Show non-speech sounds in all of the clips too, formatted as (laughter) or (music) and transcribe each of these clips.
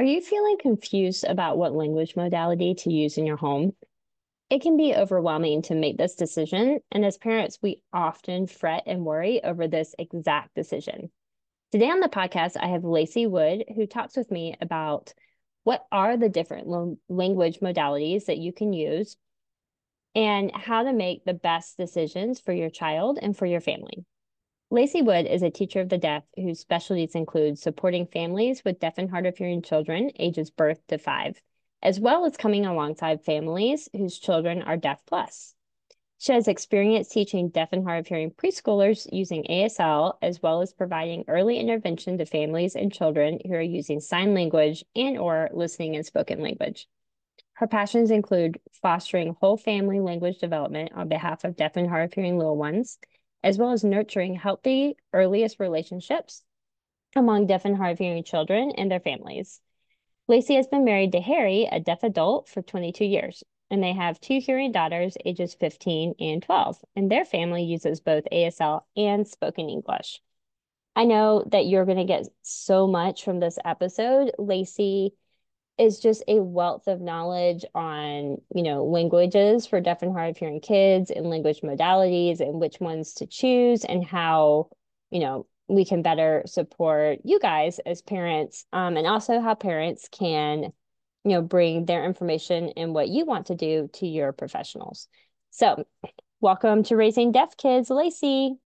Are you feeling confused about what language modality to use in your home? It can be overwhelming to make this decision, and as parents, we often fret and worry over this exact decision. Today on the podcast, I have Lacey Wood, who talks with me about what are the different language modalities that you can use and how to make the best decisions for your child and for your family. Lacey Wood is a teacher of the deaf whose specialties include supporting families with deaf and hard of hearing children ages birth to five, as well as coming alongside families whose children are deaf plus. She has experience teaching deaf and hard of hearing preschoolers using ASL, as well as providing early intervention to families and children who are using sign language and or listening and spoken language. Her passions include fostering whole family language development on behalf of deaf and hard of hearing little ones, as well as nurturing healthy earliest relationships among deaf and hard of hearing children and their families. Lacey has been married to Harry, a deaf adult, for 22 years and they have two hearing daughters, ages 15 and 12, and their family uses both ASL and spoken English. I know that you're going to get so much from this episode. Lacey is just a wealth of knowledge on, you know, languages for deaf and hard of hearing kids and language modalities and which ones to choose and how, you know, we can better support you guys as parents um, and also how parents can you know bring their information and what you want to do to your professionals. So welcome to raising deaf kids lacey.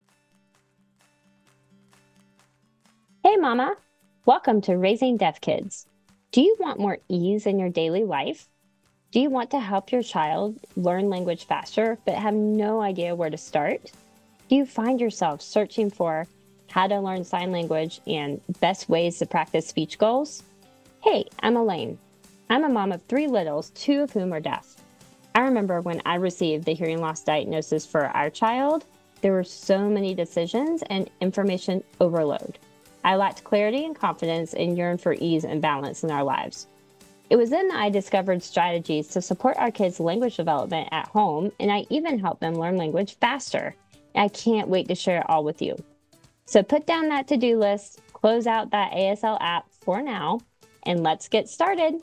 Hey mama. Welcome to raising deaf kids do you want more ease in your daily life do you want to help your child learn language faster but have no idea where to start do you find yourself searching for how to learn sign language and best ways to practice speech goals hey i'm Alaine I'm a mom of three littles, two of whom are deaf. I remember when I received the hearing loss diagnosis for our child, there were so many decisions and information overload. I lacked clarity and confidence and yearned for ease and balance in our lives. It was then that I discovered strategies to support our kids' language development at home, and I even helped them learn language faster. I can't wait to share it all with you. So put down that to do list, close out that ASL app for now, and let's get started.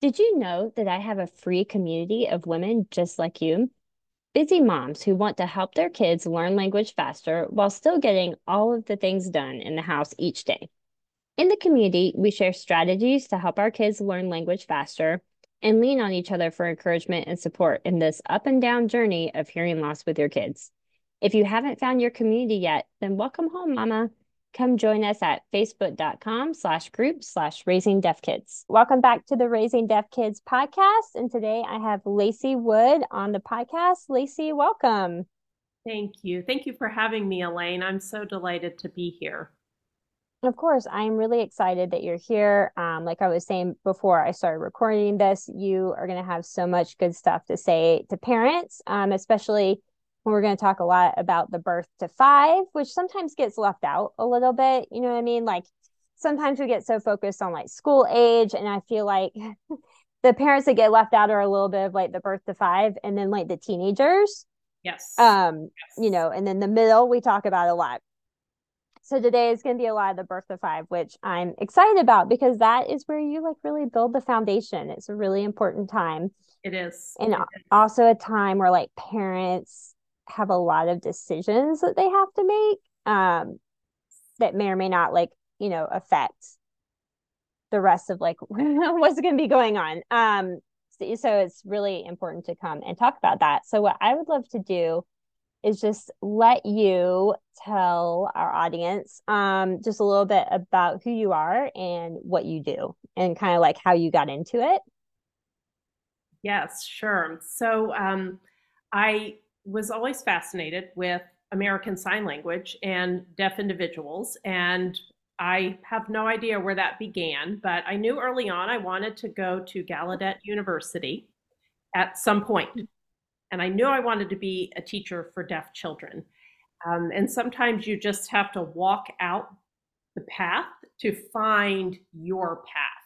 Did you know that I have a free community of women just like you? Busy moms who want to help their kids learn language faster while still getting all of the things done in the house each day. In the community, we share strategies to help our kids learn language faster and lean on each other for encouragement and support in this up and down journey of hearing loss with your kids. If you haven't found your community yet, then welcome home, Mama. Come join us at facebook.com slash group slash raising deaf kids. Welcome back to the Raising Deaf Kids podcast. And today I have Lacey Wood on the podcast. Lacey, welcome. Thank you. Thank you for having me, Alaine. I'm so delighted to be here. Of course, I'm really excited that you're here. Um, like I was saying before I started recording this, you are going to have so much good stuff to say to parents, um, especially we're going to talk a lot about the birth to five, which sometimes gets left out a little bit. You know what I mean? Like sometimes we get so focused on like school age, and I feel like (laughs) the parents that get left out are a little bit of like the birth to five, and then like the teenagers. Yes. Um, yes. you know, and then the middle we talk about a lot. So today is going to be a lot of the birth to five, which I'm excited about because that is where you like really build the foundation. It's a really important time. It is. And it is. also a time where like parents have a lot of decisions that they have to make um, that may or may not like you know affect the rest of like (laughs) what's going to be going on. Um so, so it's really important to come and talk about that. So what i would love to do is just let you tell our audience um just a little bit about who you are and what you do and kind of like how you got into it. Yes sure. So um i was always fascinated with American Sign Language and deaf individuals. And I have no idea where that began, but I knew early on I wanted to go to Gallaudet University at some point. And I knew I wanted to be a teacher for deaf children. Um, and sometimes you just have to walk out the path to find your path.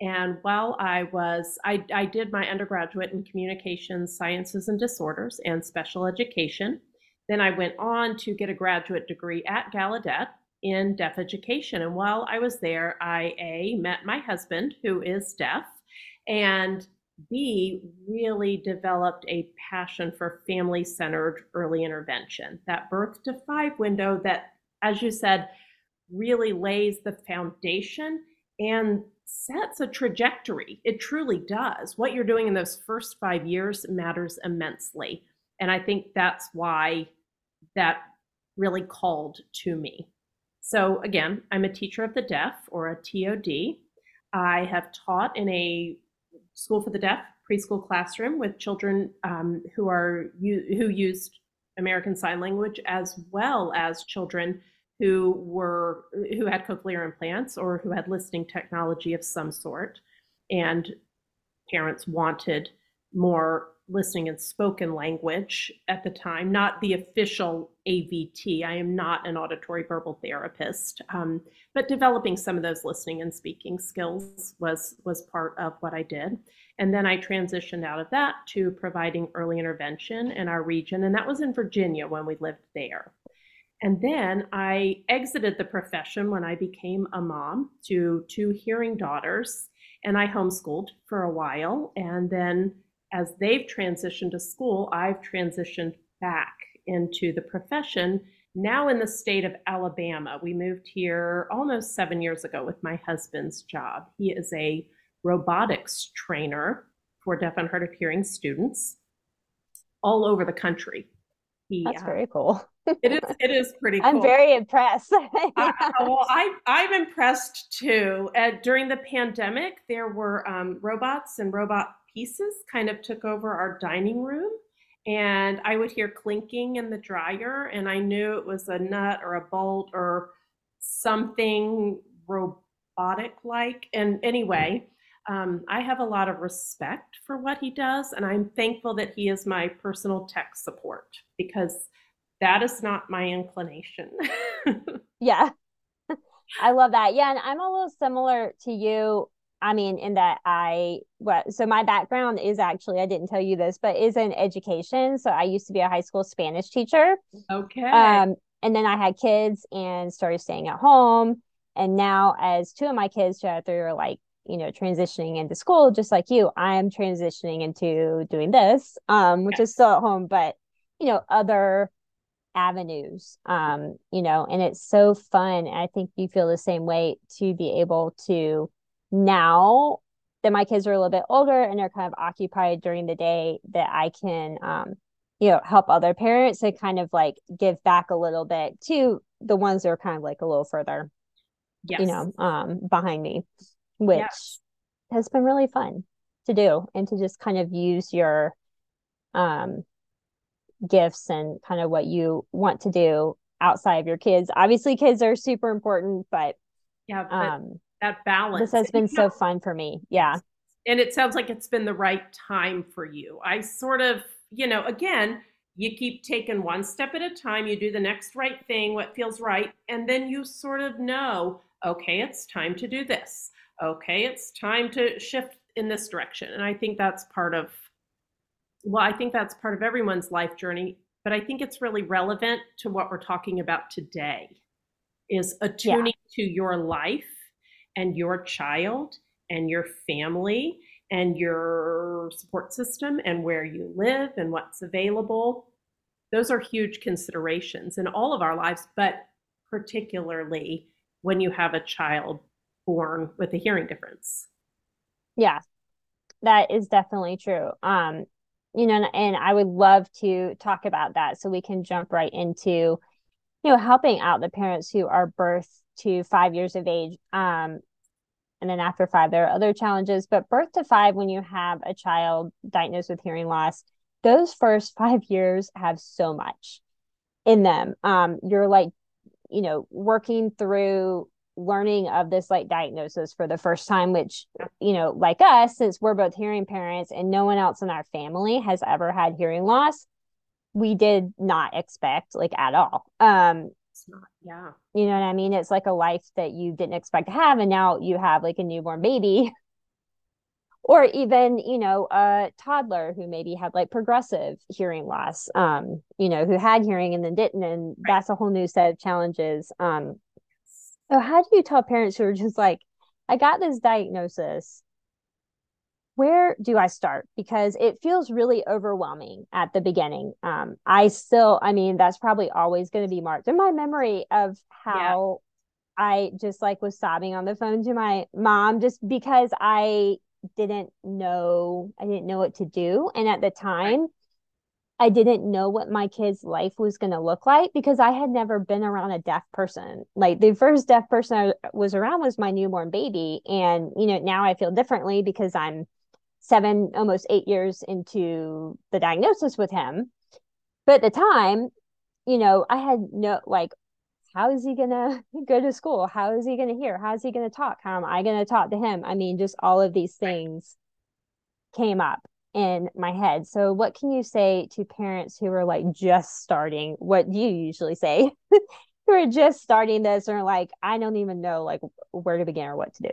And while I was, I, I did my undergraduate in communications, sciences, and disorders and special education. Then I went on to get a graduate degree at Gallaudet in deaf education. And while I was there, I A, met my husband, who is deaf, and B, really developed a passion for family centered early intervention. That birth to five window that, as you said, really lays the foundation and sets a trajectory. It truly does. What you're doing in those first five years matters immensely. And I think that's why that really called to me. So, again, I'm a teacher of the deaf or a TOD. I have taught in a school for the deaf preschool classroom with children um, who are who used American Sign Language as well as children who were who had cochlear implants or who had listening technology of some sort. And parents wanted more listening and spoken language at the time not the official avt i am not an auditory verbal therapist um, but developing some of those listening and speaking skills was was part of what i did. And then i transitioned out of that to providing early intervention in our region and that was in virginia when we lived there and then I exited the profession when I became a mom to two hearing daughters, and I homeschooled for a while. And then as they've transitioned to school, I've transitioned back into the profession now in the state of Alabama. We moved here almost seven years ago with my husband's job. He is a robotics trainer for deaf and hard of hearing students all over the country. He, That's uh, very cool it is it is pretty cool. I'm very impressed. (laughs) uh, well, I I'm impressed too. Uh, during the pandemic, there were um, robots and robot pieces kind of took over our dining room, and I would hear clinking in the dryer, and I knew it was a nut or a bolt or something robotic like. And anyway. Um, I have a lot of respect for what he does, and I'm thankful that he is my personal tech support because that is not my inclination. (laughs) yeah. (laughs) I love that. Yeah. And I'm a little similar to you. I mean, in that I, what, so my background is actually, I didn't tell you this, but is in education. So I used to be a high school Spanish teacher. Okay. Um, and then I had kids and started staying at home. And now, as two of my kids, two out of three, are like, you know, transitioning into school, just like you, I'm transitioning into doing this, um, which yes. is still at home, but, you know, other avenues um you know and it's so fun i think you feel the same way to be able to now that my kids are a little bit older and they're kind of occupied during the day that i can um you know help other parents and kind of like give back a little bit to the ones that are kind of like a little further yes. you know um behind me which yes. has been really fun to do and to just kind of use your um gifts and kind of what you want to do outside of your kids. Obviously, kids are super important, but yeah, but um, that balance. This has been so know, fun for me. Yeah. And it sounds like it's been the right time for you. I sort of, you know, again, you keep taking one step at a time, you do the next right thing, what feels right, and then you sort of know, okay, it's time to do this. Okay, it's time to shift in this direction. And I think that's part of well, I think that's part of everyone's life journey, but I think it's really relevant to what we're talking about today is attuning yeah. to your life and your child and your family and your support system and where you live and what's available. Those are huge considerations in all of our lives, but particularly when you have a child born with a hearing difference. Yeah, that is definitely true. Um, you know, and I would love to talk about that so we can jump right into, you know, helping out the parents who are birth to five years of age. Um, and then after five, there are other challenges, but birth to five, when you have a child diagnosed with hearing loss, those first (laughs) five years have so much in them. Um, you're like, you know, working through learning of this like diagnosis for the first time which you know like us since we're both hearing parents and no one else in our family has ever had hearing loss we did not expect like at all. Um not, yeah. you know what i mean? It's like a life that you didn't expect to have and now you have like a newborn baby. (laughs) Or even you know a toddler who maybe had like progressive hearing loss um you know who had hearing and then didn't and right. that's a whole new set of challenges. Um so how do you tell parents who are just like i got this diagnosis. Where do i start? Because it feels really overwhelming at the beginning. Um i still i mean that's probably always going to be marked in my memory of how yeah. i just like was sobbing on the phone to my mom just because i didn't know I didn't know what to do. And at the time I didn't know what my kid's life was going to look like because I had never been around a deaf person. Like the first deaf person I was around was my newborn baby and you know now I feel differently because I'm 7 almost 8 years into the diagnosis with him. But at the time, you know, I had no like how is he going (laughs) to go to school? How is he going to hear? How is he going to talk? How am I going to talk to him? I mean, just all of these things came up in my head. So, what can you say to parents who are like just starting? What do you usually say? (laughs) who are just starting this or like, I don't even know like where to begin or what to do.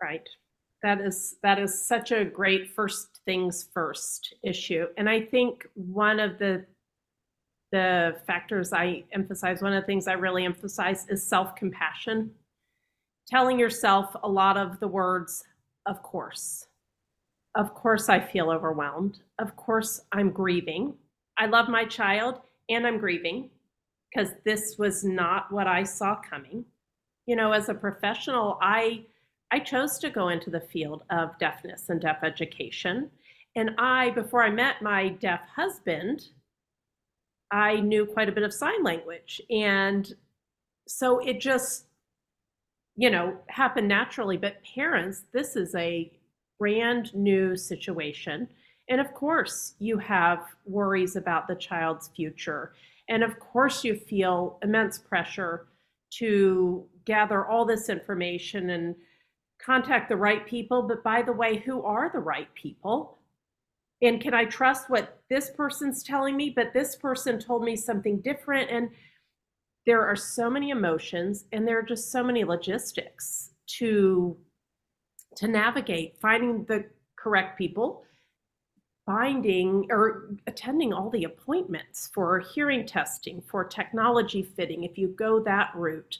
Right. That is that is such a great first things first issue. And I think one of the the factors I emphasize, one of the things I really emphasize is self compassion. Telling yourself a lot of the words, of course. Of course, I feel overwhelmed. Of course, I'm grieving. I love my child and I'm grieving because this was not what I saw coming. You know, as a professional, I I chose to go into the field of deafness and deaf education. And I, before I met my deaf husband, I knew quite a bit of sign language. And so it just, you know, happened naturally. But parents, this is a brand new situation. And of course, you have worries about the child's future. And of course, you feel immense pressure to gather all this information and contact the right people. But by the way, who are the right people? and can I trust what this person's telling me? But this person told me something different. And there are so many emotions and there are just so many logistics to to navigate finding the correct people finding or attending all the appointments for hearing testing for technology fitting if you go that route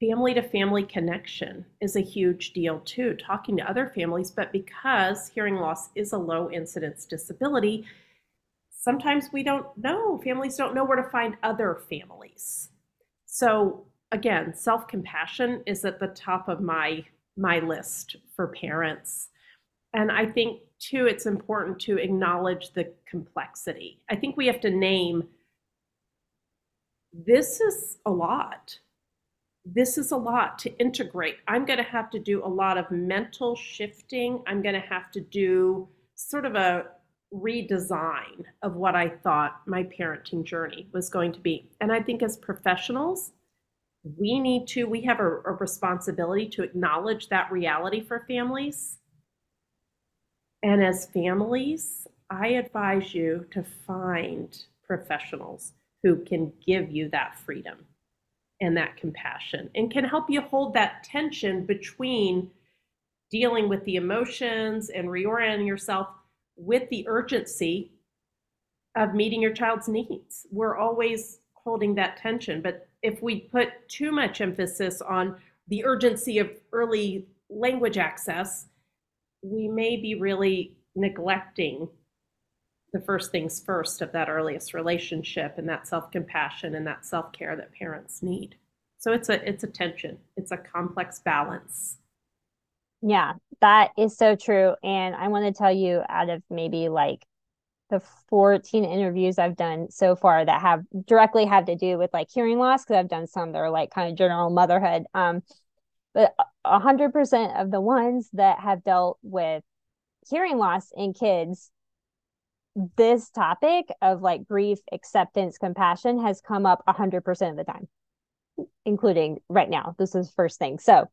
family to family connection is a huge deal too, talking to other families. But because hearing loss is a low incidence disability, sometimes we don't know, families don't know where to find other families. So again, self-compassion is at the top of my my list for parents. And I think too it's important to acknowledge the complexity. I think we have to name this is a lot this is a lot to integrate. I'm going to have to do a lot of mental shifting. I'm going to have to do sort of a redesign of what I thought my parenting journey was going to be. And I think as professionals, we need to, we have a, a responsibility to acknowledge that reality for families. And as families, I advise you to find professionals who can give you that freedom and that compassion and can help you hold that tension between dealing with the emotions and reorienting yourself with the urgency of meeting your child's needs. We're always holding that tension, but if we put too much emphasis on the urgency of early language access, we may be really neglecting the first things first of that earliest relationship and that self-compassion and that self-care that parents need. So it's a it's a tension. It's a complex balance. Yeah that is so true. And i want to tell you out of maybe like the 14 interviews I've done so far that have directly have to do with like hearing loss because I've done some that are like kind of general motherhood. Um, but a hundred percent of the ones that have dealt with hearing loss in kids this topic of like grief, acceptance, compassion has come up 100% of the time, including right now. This is first thing. So,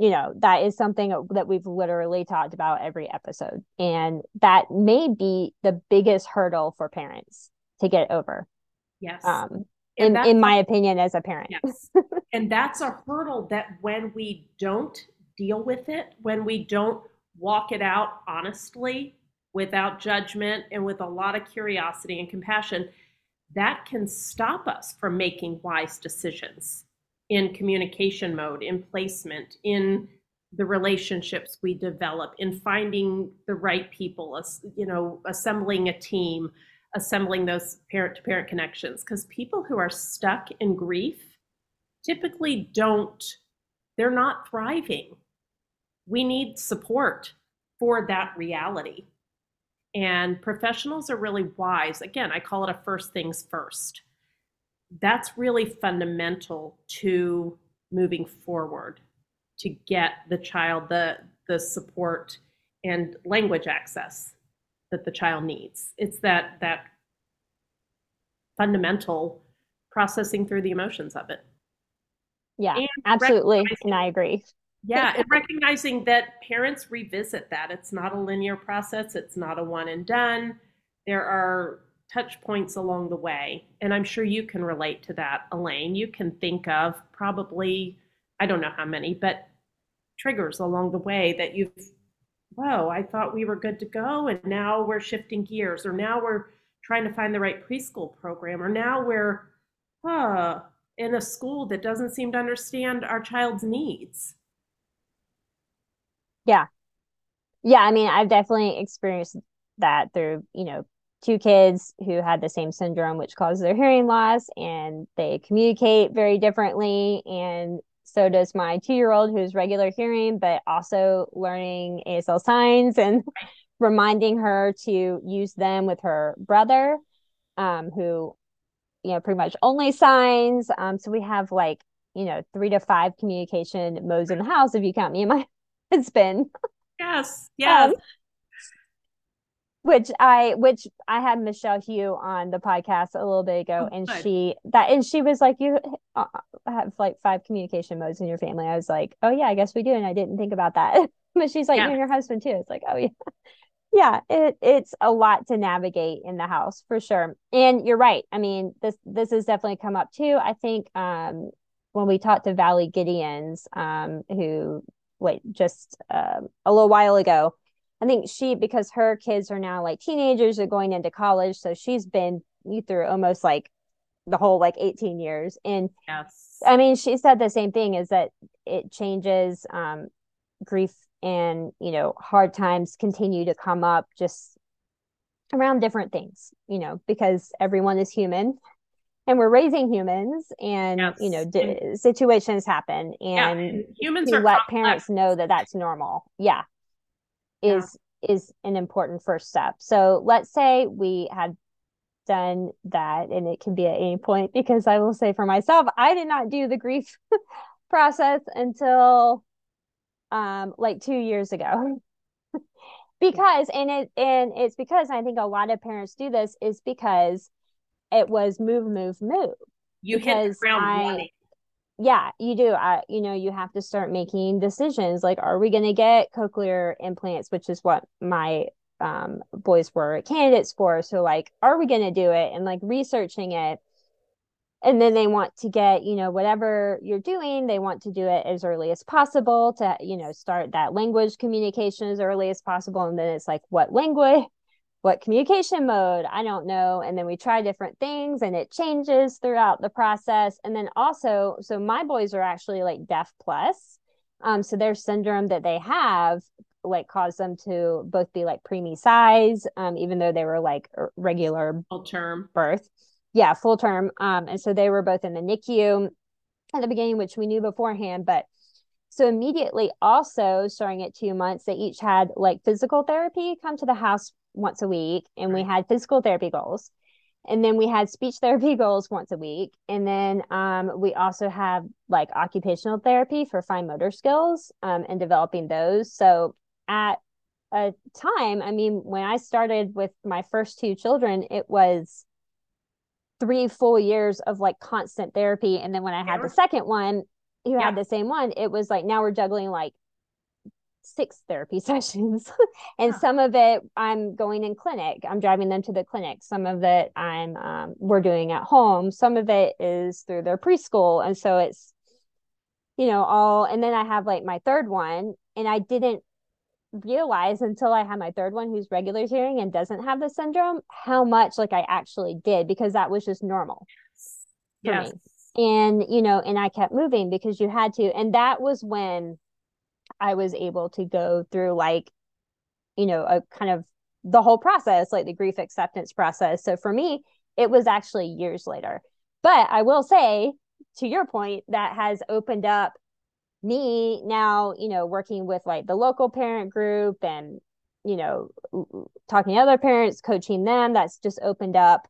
you know, that is something that we've literally talked about every episode. And that may be the biggest hurdle for parents to get over. Yes. Um, in, in my opinion, as a parent. Yes. and that's a hurdle that when we don't deal with it, when we don't walk it out honestly, without judgment, and with a lot of curiosity and compassion, that can stop us from making wise decisions in communication mode, in placement, in the relationships we develop, in finding the right people, you know, assembling a team, assembling those parent to parent connections. Because people who are stuck in grief typically don't, they're not thriving. We need support for that reality. And professionals are really wise. Again, I call it a first things first. That's really fundamental to moving forward to get the child the the support and language access that the child needs. It's that that fundamental processing through the emotions of it. Yeah, and absolutely. And I agree. yeah, and recognizing that parents revisit that. It's not a linear process, it's not a one and done. There are touch points along the way. And I'm sure you can relate to that, Alaine. You can think of probably, I don't know how many, but triggers along the way that you've, whoa, I thought we were good to go. And now we're shifting gears, or now we're trying to find the right preschool program, or now we're, huh, in a school that doesn't seem to understand our child's needs. Yeah. Yeah. I mean, I've definitely experienced that through, you know, two kids who had the same syndrome, which caused their hearing loss, and they communicate very differently. And so does my two year old who's regular hearing, but also learning ASL signs and (laughs) reminding her to use them with her brother, um, who, you know, pretty much only signs. Um, so we have like, you know, three to five communication modes in the house if you count me and my (laughs) husband. Yes, yes. Um, which I which I had Michelle Hugh on the podcast a little bit ago, oh, and good. she that and she was like, "You uh, have like five communication modes in your family." I was like, "Oh yeah, I guess we do," and I didn't think about that. (laughs) but she's like, yeah. "You and your husband too." It's like, "Oh yeah." (laughs) yeah it, it's a lot to navigate in the house for sure and you're right i mean this this has definitely come up too i think um when we talked to Valli Gideons um who wait just um, a little while ago I think she because her kids are now like teenagers are going into college, so she's been through almost like the whole like 18 years. And yes. I mean, she said the same thing is that it changes um grief and you know hard times continue to come up just around different things you know because everyone is human and we're raising humans and yes. you know d- situations happen and, yeah. humans to let complex. parents know that that's normal yeah is yeah. is an important first step. So let's say we had done that and it can be at any point because I will say for myself, I did not do the grief (laughs) process until um like 2 years ago. (laughs) because and it and it's because I think a lot of parents do this is because it was move move move. You because hit the ground I, running yeah you do I, you know you have to start making decisions like are we going to get cochlear implants which is what my um, boys were candidates for so like are we going to do it and like researching it. And then they want to get you know whatever you're doing they want to do it as early as possible to you know start that language communication as early as possible and then it's like what language what communication mode i don't know and then we try different things and it changes throughout the process. And then also so my boys are actually like deaf plus um so their syndrome that they have like caused them to both be like preemie size um even though they were like regular full term. birth. Yeah full term um and so they were both in the nicu at the beginning which we knew beforehand but so immediately also starting at two months they each had like physical therapy come to the house once a week and we had physical therapy goals. And then we had speech (laughs) therapy goals once a week. And then um, we also have like occupational therapy for fine motor skills um, and developing those. So at a time i mean when i started with my first two children it was three full years of like constant therapy. And then when i had the second one who yeah. had the same one it was like now we're juggling like six therapy (laughs) sessions and some of it i'm going in clinic i'm driving them to the clinic some of it i'm um, we're doing at home some of it is through their preschool and so it's you know all and then i have like my third one and i didn't realize until I had my third one who's regular hearing and doesn't have the syndrome how much like I actually did because that was just normal for yes. me. And you know, and I kept moving because you had to. And that was when I was able to go through like, you know, a kind of the whole process, like the grief acceptance process. So for me, it was actually years later. But I will say, to your point, that has opened up me now, you know, working with like the local parent group and, you know, talking to other parents, coaching them. That's just opened up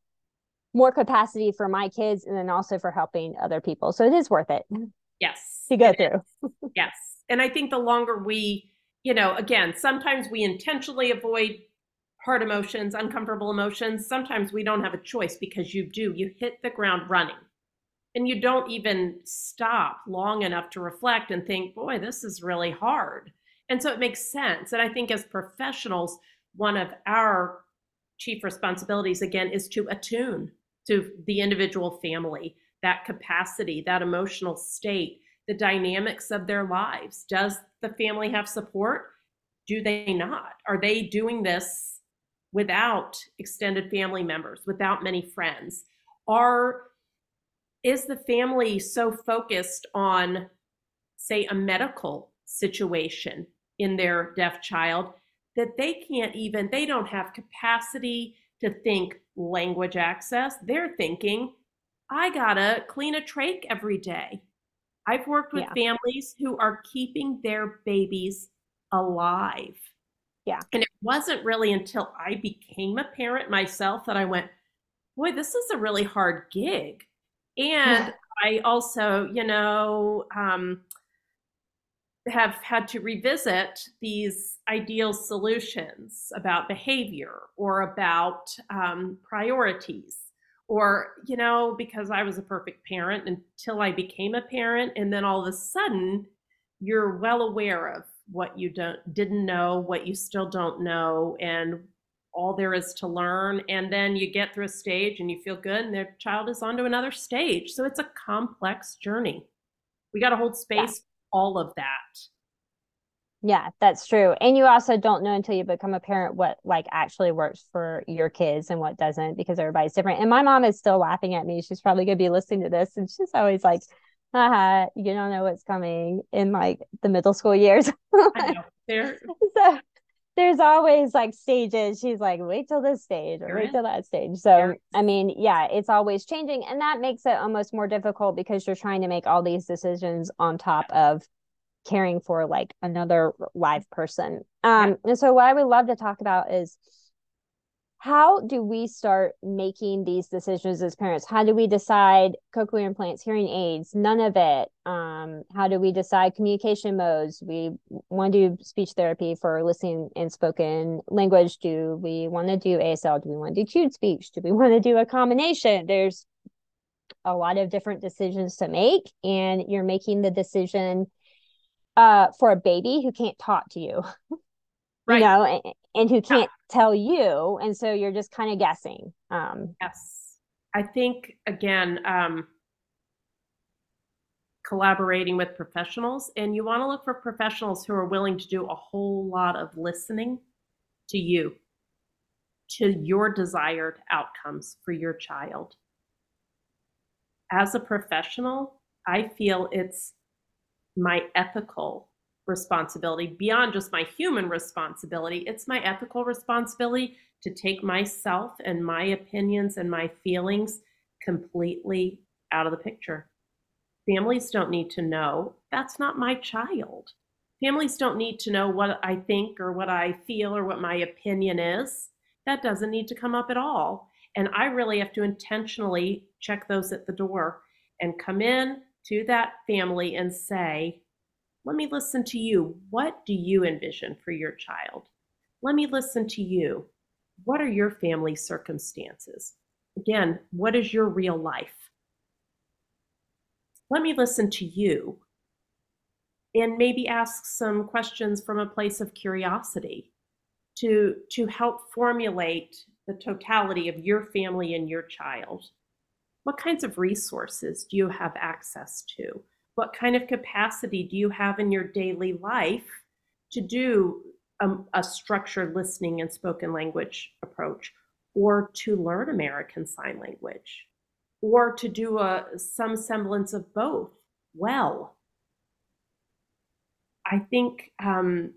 more capacity for my kids and then also for helping other people. So it is worth it. Yes. To go through. yes. And I think the longer we, you know, again, sometimes we intentionally avoid hard emotions, uncomfortable emotions. Sometimes we don't have a choice because you do. You hit the ground running and you don't even stop long enough to reflect and think, boy, this is really hard. And so it makes sense. And I think as professionals, one of our chief responsibilities, again, is to attune to the individual family, that capacity, that emotional state, the dynamics of their lives. Does the family have support? Do they not? Are they doing this without extended family members, without many friends? Are is the family so focused on, say, a medical situation in their deaf child that they can't even, they don't have capacity to think language access. They're thinking, I gotta clean a trach every day. I've worked with yeah. families who are keeping their babies alive. Yeah. And it wasn't really until I became a parent myself that I went, boy, this is a really hard gig. And yeah. I also, you know, um, have had to revisit these ideal solutions about behavior or about um, priorities or you know because i was a perfect parent until i became a parent and then all of a sudden you're well aware of what you don't didn't know what you still don't know and all there is to learn. And then you get through a stage and you feel good, and their child is on to another stage. So it's a complex journey. We got to hold space yeah. all of that. Yeah, that's true. And you also don't know until you become a parent what like actually works for your kids and what doesn't because everybody's different. And my mom is still laughing at me. She's probably gonna be listening to this and she's always like, haha, you don't know what's coming in like the middle school years. (laughs) I know. They're so there's always like stages. She's like, wait till this stage or wait till that stage. So, I mean, yeah, it's always changing. And that makes it almost more difficult because you're trying to make all these decisions on top of caring for like another live person. Um, and so what I would love to talk about is how do we start making these decisions as parents? How do we decide cochlear implants hearing aids none of it? Um, how do we decide communication modes? We want to do speech therapy for listening and spoken language. Do we want to do asl do we want to do cued speech? Do we want to do a combination? There's a lot of different decisions to make and you're making the decision uh, for a baby who can't talk to you (laughs) right. you know and, and who can't yeah. tell you and so you're just kind of guessing um yes i think again um collaborating with professionals and you want to look for professionals who are willing to do a whole lot of listening to you to your desired outcomes for your child as a professional i feel it's my ethical responsibility beyond just my human responsibility. It's my ethical responsibility to take myself and my opinions and my feelings completely out of the picture. Families don't need to know. That's not my child. Families don't need to know what I think or what I feel or what my opinion is. That doesn't need to come up at all. And I really have to intentionally check those at the door and come in to that family and say, let me listen to you. What do you envision for your child? Let me listen to you. What are your family circumstances? Again, what is your real life? Let me listen to you and maybe ask some questions from a place of curiosity to, to help formulate the totality of your family and your child. What kinds of resources do you have access to? What kind of capacity do you have in your daily life to do a, a structured listening and spoken language approach, or to learn American Sign Language, or to do a, some semblance of both well. I think um,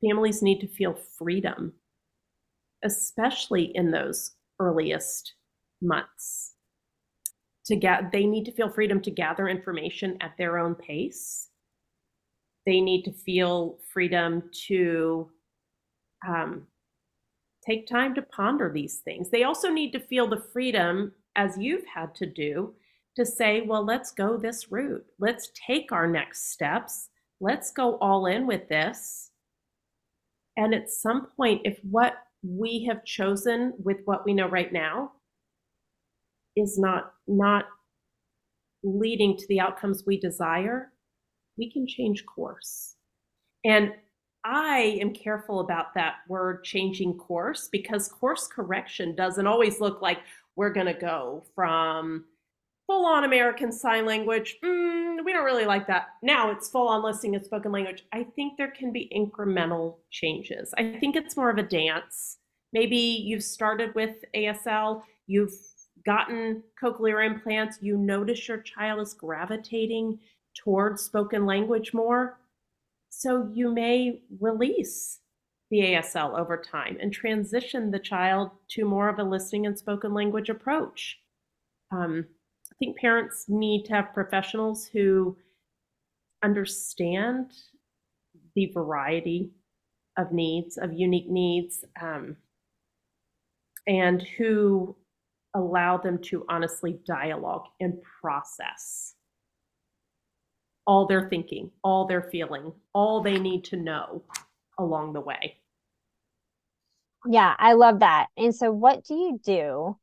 families need to feel freedom, especially in those earliest months. To get, they need to feel freedom to gather information at their own pace. They need to feel freedom to um, take time to ponder these things. They also need to feel the freedom, as you've had to do, to say, well, let's go this route. Let's take our next steps. Let's go all in with this. And at some point, if what we have chosen with what we know right now is not not leading to the outcomes we desire, we can change course. And I am careful about that word changing course because course correction doesn't always look like we're going to go from full on American Sign Language. Mm, we don't really like that. Now it's full on listening and spoken language. I think there can be incremental changes. I think it's more of a dance. Maybe you've started with ASL, you've gotten cochlear implants, you notice your child is gravitating towards spoken language more. So you may release the ASL over time and transition the child to more of a listening and spoken language approach. Um, I think parents need to have professionals who understand the variety of needs, of unique needs, um, and who allow them to honestly dialogue and process all their thinking, all their feeling, all they need to know along the way. Yeah, I love that. And so, what do you do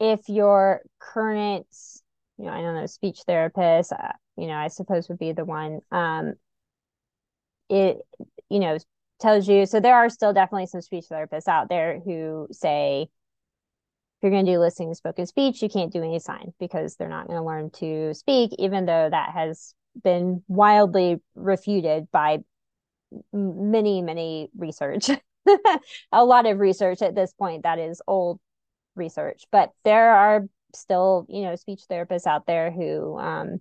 if your current, you know, I don't know, speech therapist, uh, you know, I suppose would be the one, um, it, you know, tells you, so there are still definitely some speech therapists out there who say, you're going to do listening spoken speech, you can't do any sign because they're not going to learn to speak, even though that has been wildly refuted by many, many research. (laughs) a lot of research at this point that is old research, but there are still, you know, speech therapists out there who, um,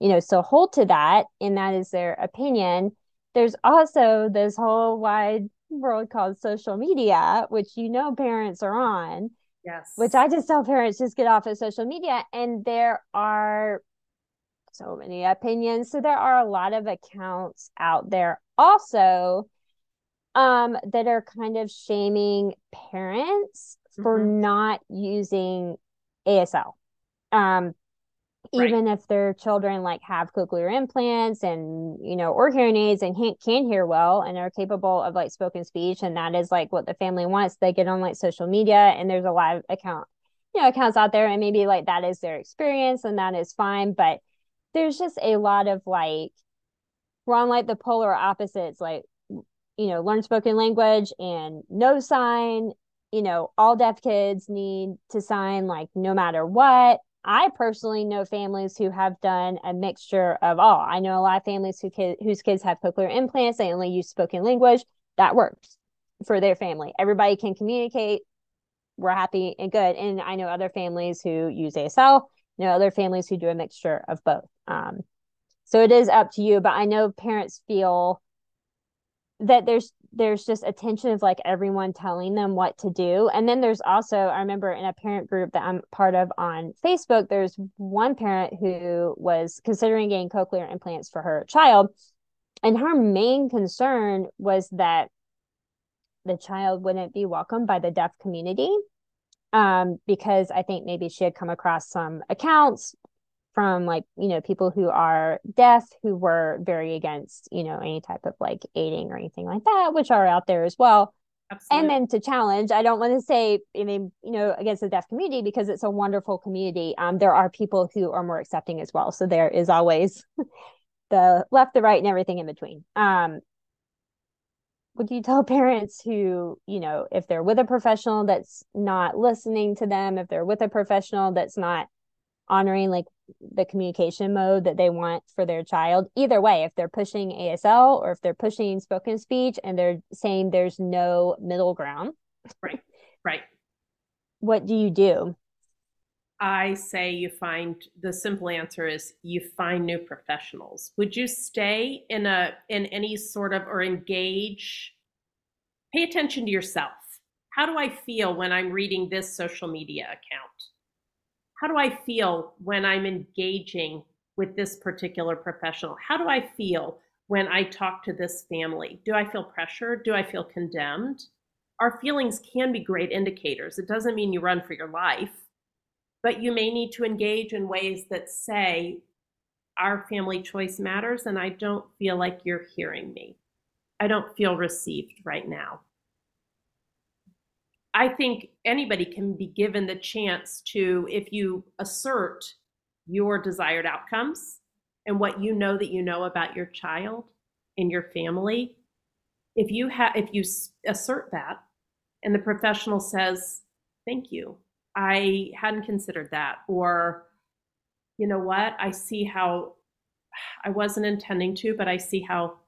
you know, still hold to that, and that is their opinion. There's also this whole wide world called social media, which you know parents are on. Yes. Which I just tell parents just get off of social media, and there are so many opinions. So there are a lot of accounts out there also um, that are kind of shaming parents mm-hmm. for not using ASL. Um, even right. if their children like have cochlear implants and you know or hearing aids and can, can hear well and are capable of like spoken speech and that is like what the family wants they get on like social media and there's a lot of account you know accounts out there and maybe like that is their experience and that is fine but there's just a lot of like we're on like the polar opposites like you know learn spoken language and no sign you know all deaf kids need to sign like no matter what i personally know families who have done a mixture of all. I know a lot of families who kid, whose kids have cochlear implants they only use spoken language. That works for their family. Everybody can communicate. We're happy and good. And i know other families who use asl know other families who do a mixture of both. Um, so it is up to you but i know parents feel that there's there's just a tension of like everyone telling them what to do. And then there's also i remember in a parent group that i'm part of on facebook there's one parent who was considering getting cochlear implants for her child. And her main concern was that the child wouldn't be welcomed by the deaf community um, because I think maybe she had come across some accounts from like you know people who are deaf who were very against you know any type of like aiding or anything like that which are out there as well. Absolutely. and then to challenge i don't want to say i mean you know against the deaf community because it's a wonderful community. Um there are people who are more accepting as well. So there is always (laughs) the left the right and everything in between. Um would you tell (laughs) parents who you know if they're with a professional that's not listening to them if they're with a professional that's not honoring like the communication mode that they want for their child. Either way, if they're pushing ASL or if they're pushing spoken speech and they're saying there's no middle ground. Right. Right. What do you do? I say you find the simple answer is you find new professionals. Would you stay in a in any sort of or engage pay attention to yourself. How do I feel when I'm reading this social media account? How do I feel when I'm engaging with this particular professional? How do I feel when I talk to this family? Do I feel pressured? Do I feel condemned? Our feelings can be great indicators. It doesn't mean you run for your life, but you may need to engage in ways that say, our family choice matters, and I don't feel like you're hearing me. I don't feel received right now. I think anybody can be given the chance to, if you assert your desired outcomes and what you know that you know about your child and your family, if you have, if you assert that, and the professional says, "Thank you, I hadn't considered that," or, "You know what? I see how I wasn't intending to, but I see how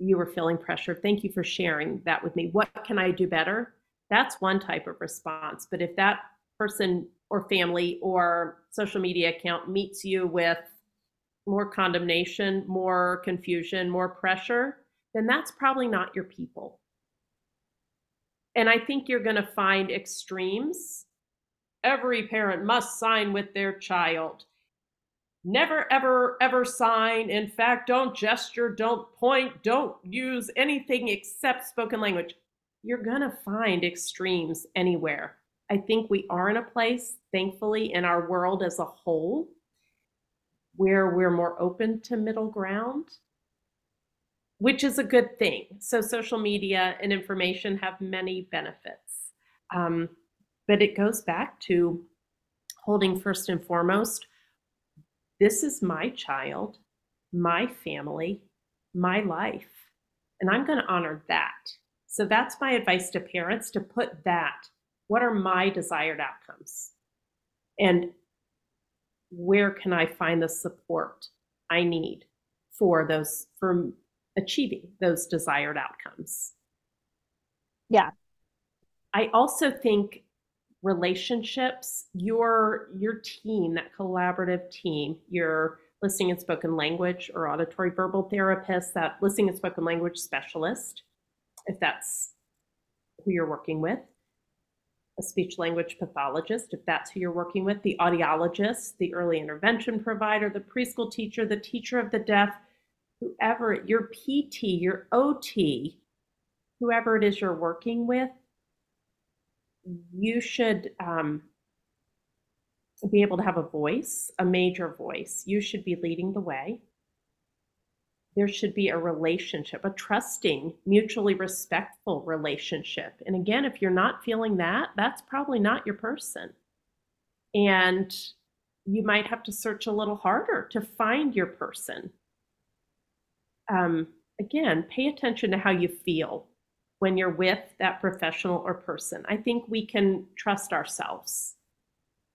you were feeling pressure. Thank you for sharing that with me. What can I do better? That's one type of response. But if that person or family or social media account meets you with more condemnation, more confusion, more pressure, then that's probably not your people. And I think you're going to find extremes. Every parent must sign with their child never ever ever sign in fact don't gesture don't point don't use anything except spoken language you're going to find extremes anywhere. I think we are in a place thankfully in our world as a whole where we're more open to middle ground which is a good thing. So social media and information have many benefits. Um, but it goes back to holding first and foremost this is my child, my family, my life, and I'm going to honor that. So that's my advice to parents to put that. What are my desired outcomes? And where can I find the support I need for those for achieving those desired outcomes? Yeah. I also think relationships, your your team, that collaborative team, your listening and spoken language or auditory verbal therapist, that listening and spoken language specialist, if that's who you're working with, a speech language pathologist, if that's who you're working with, the audiologist, the early intervention provider, the preschool teacher, the teacher of the deaf, whoever, your PT, your OT, whoever it is you're working with, you should um, be able to have a voice, a major voice. You should be leading the way. There should be a relationship, a trusting, mutually respectful relationship. And again, if you're not feeling that, that's probably not your person. And you might have to search a little harder to find your person. Um, again, pay attention to how you feel when you're with that professional or person. I think we can trust ourselves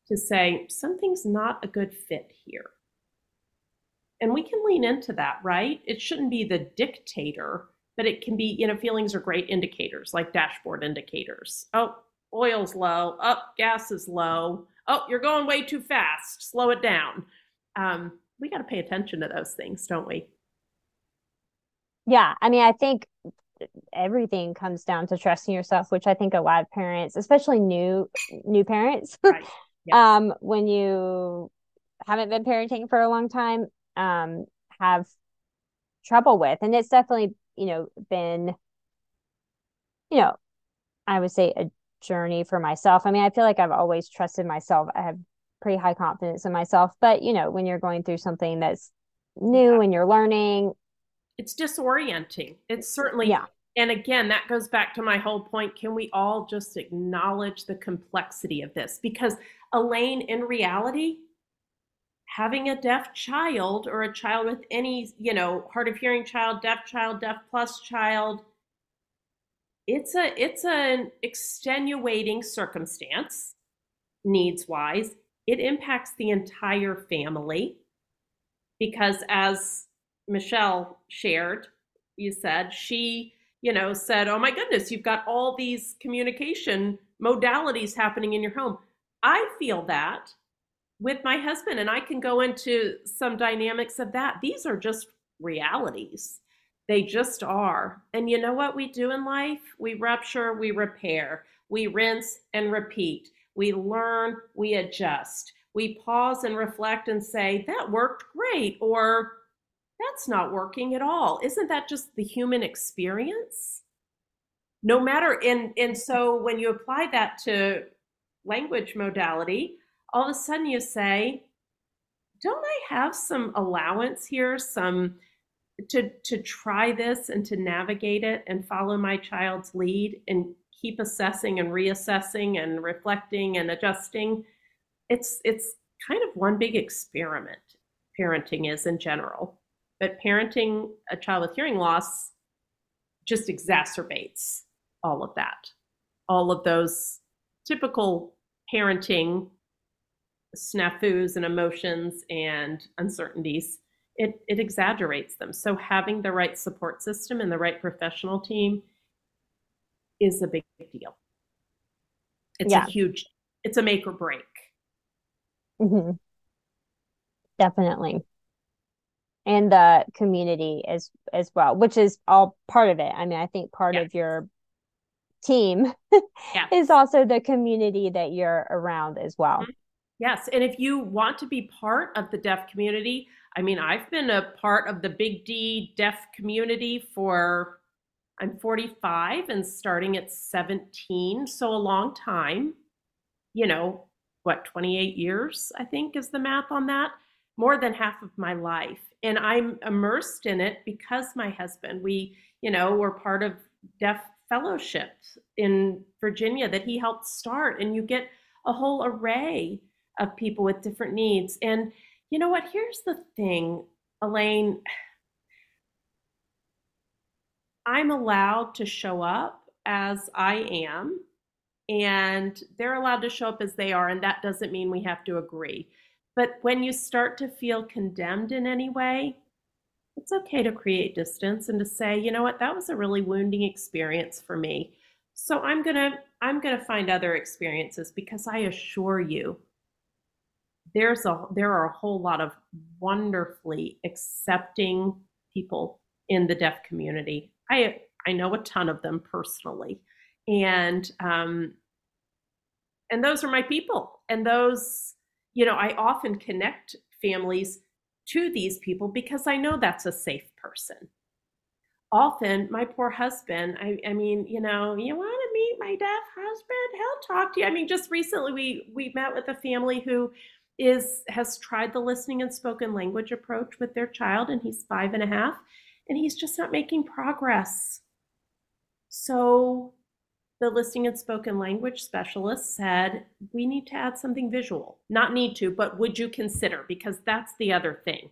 to say, something's not a good fit here. And we can lean into that, right? It shouldn't be the dictator, but it can be, you know, feelings are great indicators, like dashboard indicators. Oh, oil's low. Oh, gas is low. Oh, you're going way too fast. Slow it down. Um, we got to pay attention to those things, don't we? Yeah. I mean, I think everything comes down to trusting yourself which i think a lot of parents especially new new parents (laughs) right. yes. um when you haven't been parenting for a long time um have trouble with and it's definitely you know been you know i would say a journey for myself i mean i feel like i've always trusted myself i have pretty high confidence in myself but you know when you're going through something that's new yeah. and you're learning it's disorienting. It's certainly yeah. And again, that goes back to my whole point. Can we all just acknowledge the complexity of this? Because Alaine, in reality, having a deaf child or a child with any, you know, hard of hearing child, deaf child, deaf plus child, it's a it's an extenuating circumstance needs wise it impacts the entire family because as Michelle shared, you said she, you know, said, "Oh my goodness, you've got all these communication modalities happening in your home." I feel that with my husband and I can go into some dynamics of that. These are just realities. They just are. And you know what we do in life? We rupture, we repair, we rinse and repeat. We learn, we adjust. We pause and reflect and say, that worked great, or that's not working at all. Isn't that just the human experience? No matter, and, and so when you apply that to language modality, all of a sudden you say, don't I have some allowance here, some to to try this and to navigate it and follow my child's lead and keep assessing and reassessing and reflecting and adjusting. It's it's kind of one big experiment parenting is in general. But parenting a child with hearing loss just exacerbates all of that. All of those typical parenting snafus and emotions and uncertainties, it, it exaggerates them. So having the right support system and the right professional team is a big deal. It's yeah. a huge, it's a make or break. Mm-hmm. Definitely. And the community as as well, which is all part of it. I mean, I think part of your team (laughs) yeah. is also the community that you're around as well. Mm-hmm. Yes. And if you want to be part of the deaf community, I mean, I've been a part of the Big D deaf community for, I'm 45 and starting at 17. So a long time, you know, what, 28 years, I think is the math on that, more than half of my life. And I'm immersed in it because my husband, we, you know, were part of deaf fellowships in Virginia that he helped start. And you get a whole array of people with different needs. And you know what? Here's the thing, Alaine. I'm allowed to show up as I am, and they're allowed to show up as they are, and that doesn't mean we have to agree. But when you start to feel condemned in any way, it's okay to create distance and to say, you know what, that was a really wounding experience for me. So I'm going to I'm going to find other experiences because I assure you there's a there are a whole lot of wonderfully accepting people in the deaf community. I I know a ton of them personally, and um, and those are my people. And those, you know, I often connect families to these people because I know that's a safe person. Often, my poor husband, I, I mean, you know, you want to meet my deaf husband? He'll talk to you. I mean, just recently we we met with a family who is has tried the listening and spoken language approach with their child and he's five and a half and he's just not making progress. So the listening and spoken language specialist said we need to add something visual. Not need to but would you consider? Because that's the other thing.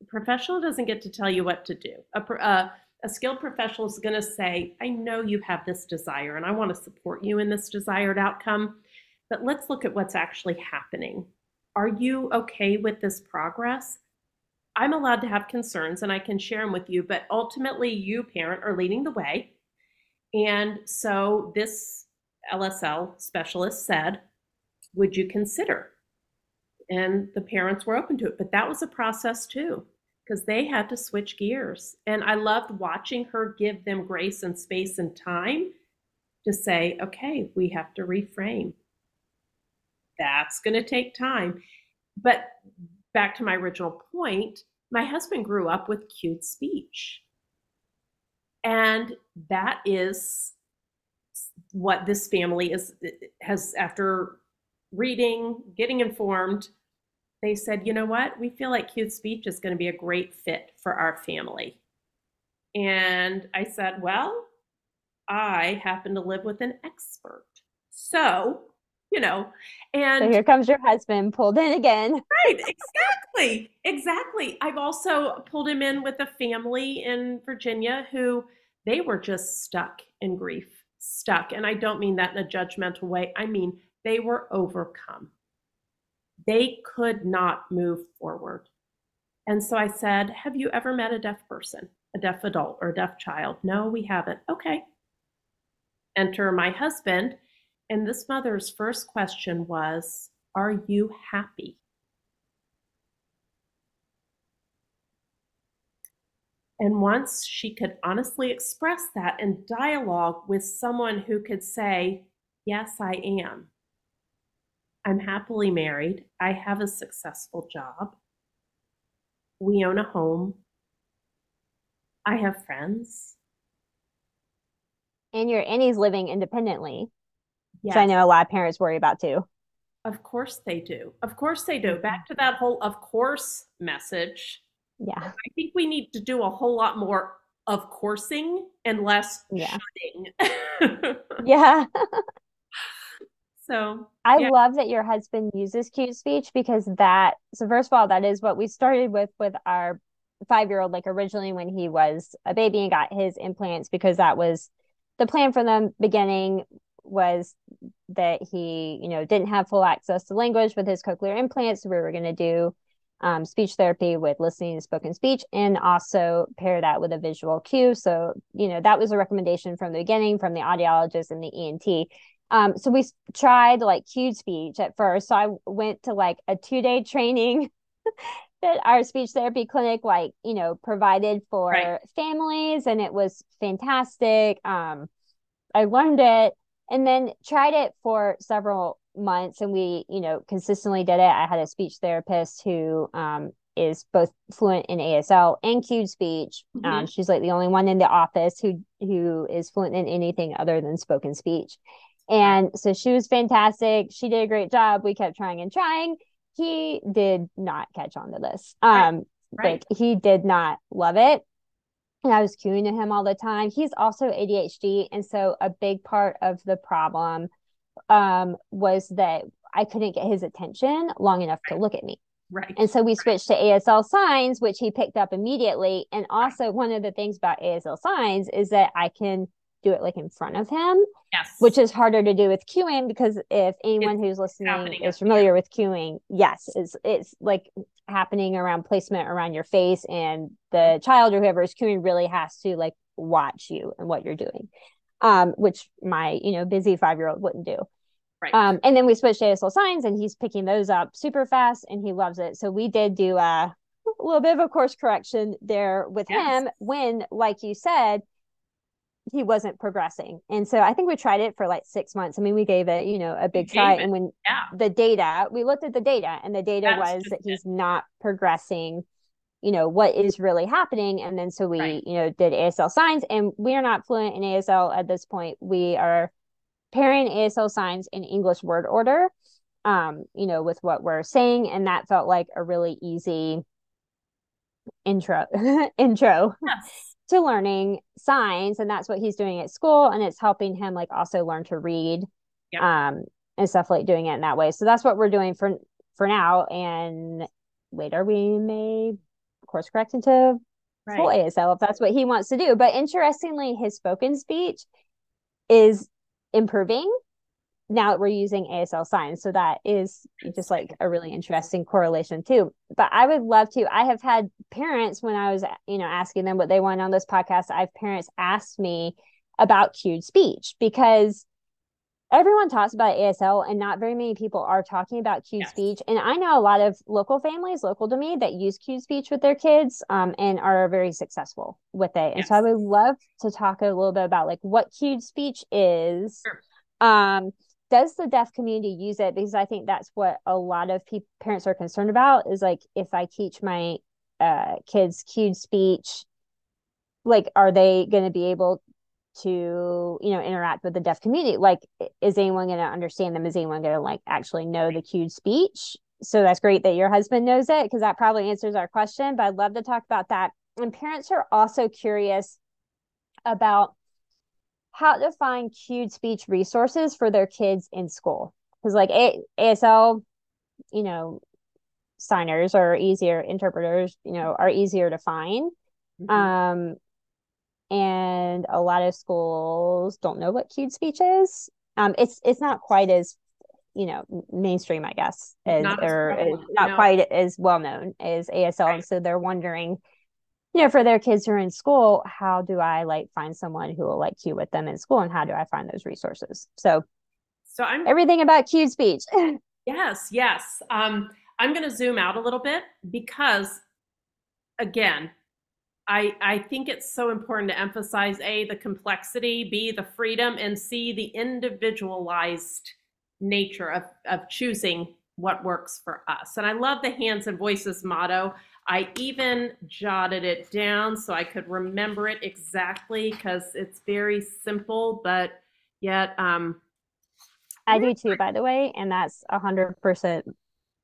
The professional doesn't get to tell you what to do. A, a, a skilled professional is going to say i know you have this desire and i want to support you in this desired outcome but let's look at what's actually happening are you okay with this progress? I'm allowed to have concerns and I can share them with you, but ultimately, you, parent, are leading the way. And so this LSL specialist said, Would you consider? And the parents were open to it, but that was a process too, because they had to switch gears. And I loved watching her give them grace and space and time to say, Okay, we have to reframe that's going to take time. But back to my original point, my husband grew up with cued speech. And that is what this family is has after reading, getting informed, they said, you know what? We feel like cued speech is going to be a great fit for our family. And I said, well, I happen to live with an expert. So you know and so here comes your husband pulled in again (laughs) right exactly exactly i've also pulled him in with a family in virginia who they were just stuck in grief stuck and i don't mean that in a judgmental way i mean they were overcome they could not move forward. And so I said, Have you ever met a deaf person, a deaf adult or a deaf child? No, we haven't. Okay. Enter my husband. And this mother's first question was, Are you happy? And once she could honestly express that in dialogue with someone who could say, Yes, I am. I'm happily married. I have a successful job. We own a home. I have friends. And your Annie's living independently. Yes. Which I know a lot of parents worry about too. Of course they do. Of course they do. Mm-hmm. Back to that whole of course message. Yeah. I think we need to do a whole lot more of coursing and less yeah. shunning. (laughs) yeah. (laughs) so I yeah. love that your husband uses cued speech because that so first of all, that is what we started with with our five year old, like originally when he was a baby and got his implants, because that was the plan from the beginning was that he, you know, didn't have full access to language with his cochlear implants. So we were going to do um, speech therapy with listening and spoken speech and also pair that with a visual cue. So, you know, that was a recommendation from the beginning from the audiologist and the ENT. Um, so we tried like cued speech at first. So I went to like a two day training (laughs) that our speech therapy clinic, like, you know, provided for right. families and it was fantastic. Um, I learned it and then tried it for several months and we you know consistently did it. I had a speech therapist who um, is both fluent in asl and cued speech. Mm-hmm. um, she's like the only one in the office who who is fluent in anything other than spoken speech. And so she was fantastic. She did a great job. We kept trying and trying. He did not catch on to this. Um right. Right. like he did not love it and I was cueing to him all the time. He's also ADHD. And so a big part of the problem um, was that I couldn't get his attention long enough to look at me. Right. And so we switched to ASL signs, which he picked up immediately. And also, one of the things about ASL signs is that I can do it like in front of him. Yes. Which is harder to do with cueing because if anyone it's who's listening is familiar with cueing, yes, it's it's like happening around placement around your face and the child or whoever is cueing really has to like watch you and what you're doing um, which my you know busy five year old wouldn't do. Right. Um, and then we switched to ASL signs, and he's picking those up super fast, and he loves it. So we did do a, a little bit of a course correction there with yes. him when, like you said, he wasn't progressing. And so I think we tried it for like six months. I mean, we gave it, you know, a big try. And when yeah. the data, we looked at the data, and the data That's was that he's not progressing you know what is really happening and then so we right. you know did asl signs and we are not fluent in asl at this point we are pairing asl signs in english word order um you know with what we're saying and that felt like a really easy intro (laughs) intro yes. To learning signs and that's what he's doing at school and it's helping him like also learn to read um and stuff like doing it in that way so that's what we're doing for for now and later we may course correct into right. full ASL if that's what he wants to do. But interestingly, his spoken speech is improving now we're using ASL signs. So that is just like a really interesting correlation too. But I would love to. I have had parents when I was, you know, asking them what they want on this podcast, I've parents asked me about cued speech because everyone talks about ASL and not very many people are talking about cued yes. speech. And I know a lot of local families, local to me, that use cued speech with their kids um, and are very successful with it. And yes. so I would love to talk a little bit about like what cued speech is. Sure. Um, does the deaf community use it? Because I think that's what a lot of pe- parents are concerned about is like if I teach my uh, kids cued speech, like are they going to be able to you know interact with the deaf community? Like is anyone going to understand them? Is anyone going to like actually know the cued speech? So that's great that your husband knows it because that probably answers our question but i'd love to talk about that. And parents are also curious about how to find cued speech resources for their kids in school because like A- asl you know signers are easier interpreters you know are easier to find mm-hmm. um and a lot of schools don't know what cued speech is. Um, it's it's not quite as you know mainstream i guess is Not as or prevalent, not no. quite as well known as asl Right. and so they're wondering you know for their kids who are in school how do i like find someone who will like cue with them in school and how do i find those resources so So I'm everything about cue speech (laughs) Yes, yes. Um, I'm going to zoom out a little bit because, again, I I think it's so important to emphasize a the complexity, b the freedom, and c the individualized nature of of choosing what works for us. And I love the hands and voices motto. I even jotted it down so I could remember it exactly because it's very simple, but yet um, i do too by the way and that's a hundred percent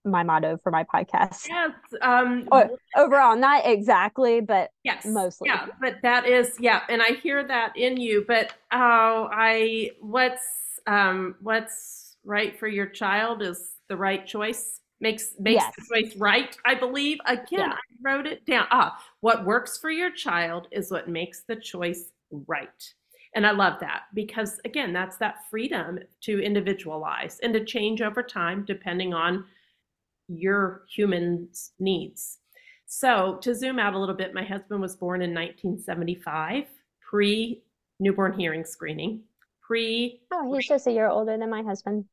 my motto for my podcast yes, um, or overall not exactly but Yes. mostly. Yeah, but that is yeah, and I hear that in you. But oh, I what's um what's right for your child is the right choice. Makes makes Yes. the choice right, I believe. Again, Yeah. I wrote it down. Ah, what works for your child is what makes the choice right. And I love that because again, that's that freedom to individualize and to change over time depending on your human's needs. So, to zoom out a little bit, my husband was born in 1975, pre newborn hearing screening, pre. oh he's just a year older than my husband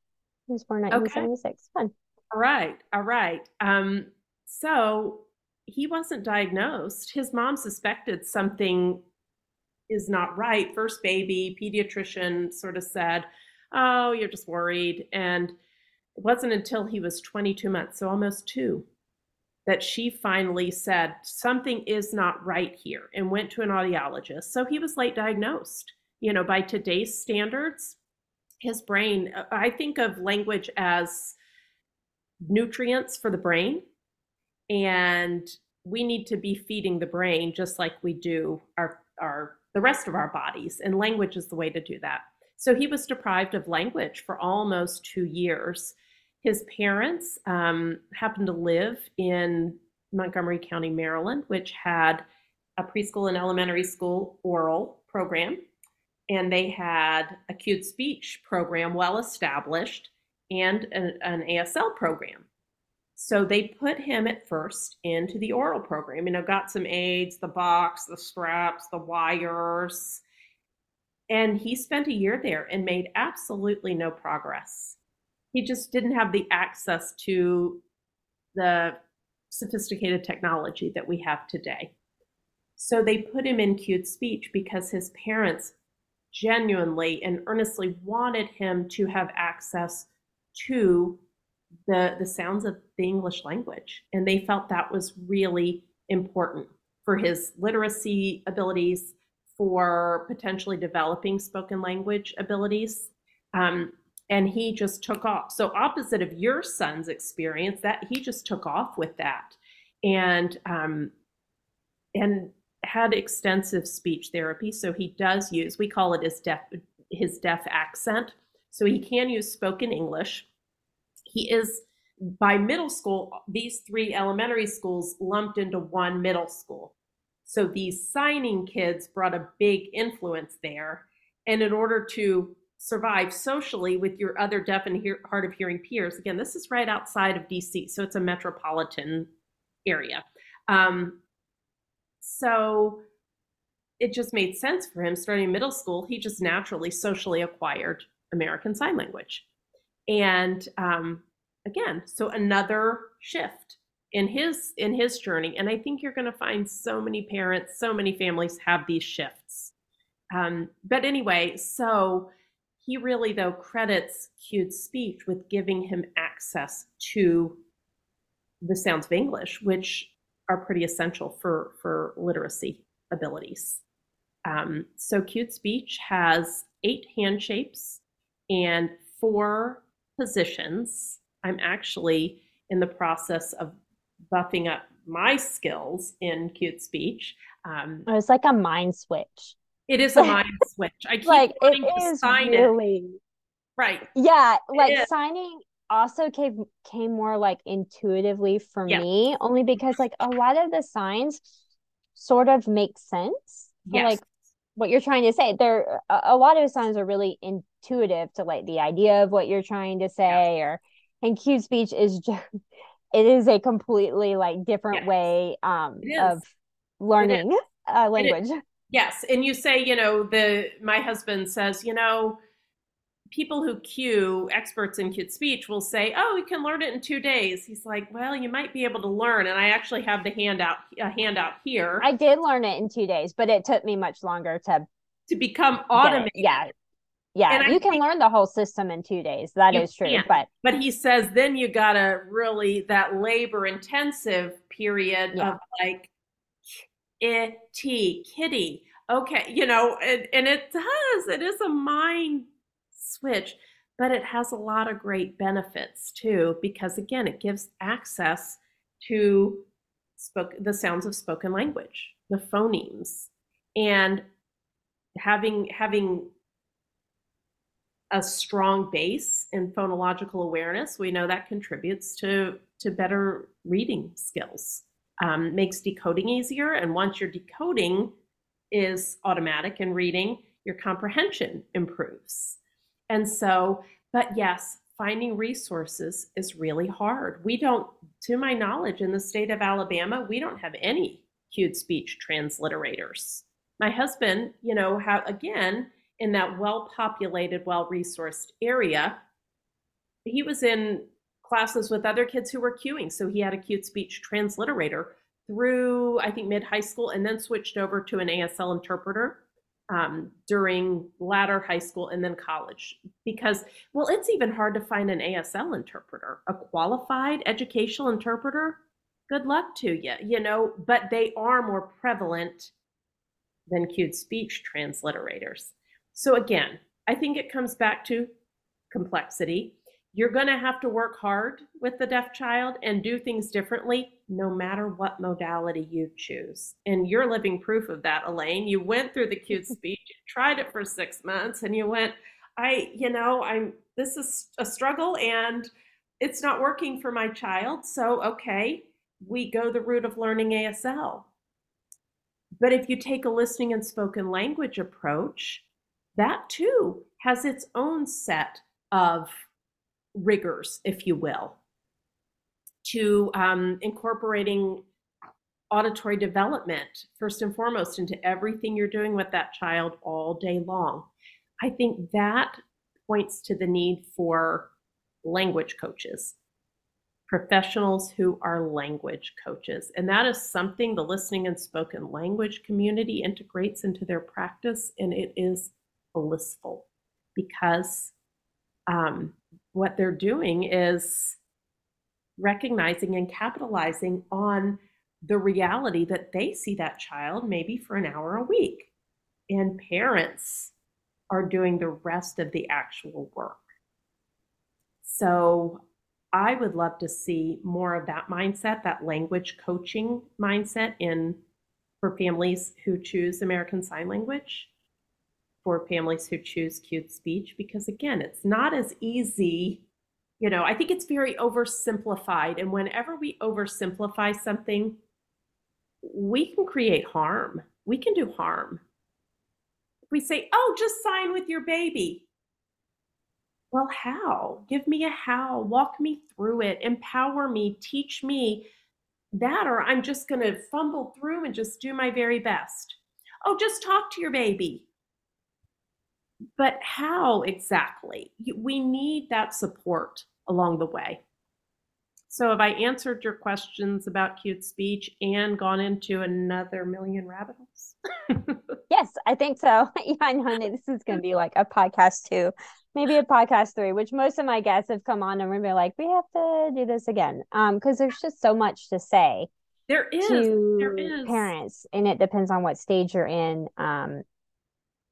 he was born in Okay. 1976 fun All right, all right. Um, so, he wasn't diagnosed. His mom suspected something is not right. First baby, pediatrician sort of said, Oh, you're just worried. And it wasn't until he was 22 months, so almost two, that she finally said, Something is not right here, and went to an audiologist. So he was late diagnosed. You know, by today's standards, his brain, uh, I think of language as nutrients for the brain. And we need to be feeding the brain just like we do our, our the rest of our bodies. And language is the way to do that. So he was deprived of language for almost two years. His parents um, happened to live in Montgomery County, Maryland, which had a preschool and elementary school oral program. And they had a cued speech program well established and an, an ASL program. So they put him at first into the oral program, you know, got some aids, the box, the straps, the wires. And he spent a year there and made absolutely no progress. He just didn't have the access to the sophisticated technology that we have today. So they put him in cued speech because his parents genuinely and earnestly wanted him to have access to the the sounds of the English language. And they felt that was really important for his literacy abilities for potentially developing spoken language abilities. Um, and he just took off. So opposite of your son's experience that he just took off with that. And um, and had extensive speech therapy. So he does use we call it his deaf his deaf accent so he can use spoken english. He is by middle school these three elementary schools lumped into one middle school. So these signing kids brought a big influence there. And in order to survive socially with your other deaf and hear, hard of hearing peers again this is right outside of dc so it's a metropolitan area. Um, so it just made sense for him. Starting middle school he just naturally socially acquired american sign language. And um, again so another shift in his in his journey. And i think you're going to find so many parents so many families have these shifts. Um, but anyway so he really though credits cued speech with giving him access to the sounds of english which are pretty essential for for literacy abilities. Um, so cued speech has eight hand shapes and four positions. I'm actually in the process of buffing up my skills in cued speech. Um, it was like a mind switch it is a (laughs) mind switch. I keep like wanting it to sign it. really Right. yeah like signing also came came more like intuitively for Yeah. me only because like a lot of the signs sort of make sense Yes. like what you're trying to say. There, a, a lot of signs are really intuitive to like the idea of what you're trying to say, or and cued speech is just (laughs) it is a completely like different yes. way um of learning uh, language. Yes, and you say, you know, the my husband says, you know, people who cue experts in cued speech will say, "Oh, you can learn it in two days." He's like, "Well, you might be able to learn." And I actually have the handout a handout here. I did learn it in two days, but it took me much longer to to become automated. Yeah, yeah, you can learn the whole system in two days. That is true. Can. But but he says then you gotta really that labor intensive period yeah. of like it kitty. Okay, you know, and, and it does. It is a mind switch, but it has a lot of great benefits too, because again, it gives access to spoke the sounds of spoken language, the phonemes, and having having a strong base in phonological awareness, we know that contributes to, to better reading skills. Um, makes decoding easier. And once your decoding is automatic in reading, your comprehension improves. And so, but yes, finding resources is really hard. We don't, to my knowledge, in the state of Alabama, we don't have any cued speech transliterators. My husband, you know, have again, in that well populated, well resourced area, he was in classes with other kids who were cueing. So he had a cued speech transliterator through, I think, mid high school and then switched over to an ASL interpreter um, during latter high school and then college. Because, well, it's even hard to find an ASL interpreter, a qualified educational interpreter. Good luck to you, you know, but they are more prevalent than cued speech transliterators. So again, I think it comes back to complexity. You're going to have to work hard with the deaf child and do things differently no matter what modality you choose. And you're living proof of that, Alaine. You went through the cued (laughs) speech, you tried it for 6 months and you went, I, you know, I'm this is a struggle and it's not working for my child. So, okay, we go the route of learning ASL. But if you take a listening and spoken language approach, that too has its own set of rigors, if you will, to um, incorporating auditory development first and foremost into everything you're doing with that child all day long. I think that points to the need for language coaches, professionals who are language coaches. And that is something the listening and spoken language community integrates into their practice, and it is blissful because um, what they're doing is recognizing and capitalizing on the reality that they see that child maybe for an hour a week. And parents are doing the rest of the actual work. So I would love to see more of that mindset, that language coaching mindset in for families who choose American Sign Language for families who choose cued speech because again it's not as easy. You know i think it's very oversimplified and whenever we oversimplify something we can create harm. We can do harm. We say oh just sign with your baby. Well how? Give me a how. Walk me through it. Empower me. Teach me that or i'm just going to fumble through and just do my very best. Oh just talk to your baby but how exactly? We need that support along the way. So, have I answered your questions about cued speech and gone into another million rabbit holes? (laughs) yes, I think so. (laughs) yeah, I know this is going to be like a podcast two, maybe a podcast three, which most of my guests have come on and we're like, we have to do this again. Um, because there's just so much to say. There is to there is parents, and it depends on what stage you're in. Um,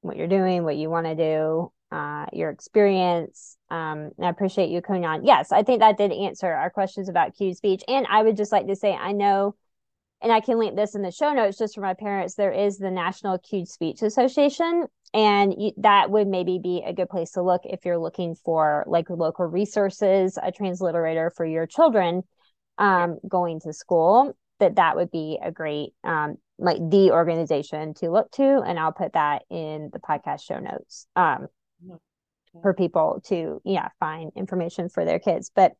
what you're doing, what you want to do, uh, your experience. Um, I appreciate you coming on. Yes, I think that did answer our questions about cue speech. And I would just like to say, I know, and I can link this in the show notes just for my parents. There is the National Cued Speech Association, and you, that would maybe be a good place to look if you're looking for like local resources, a transliterator for your children um, going to school that that would be a great um, like the organization to look to and i'll put that in the podcast show notes um, for people to yeah find information for their kids. But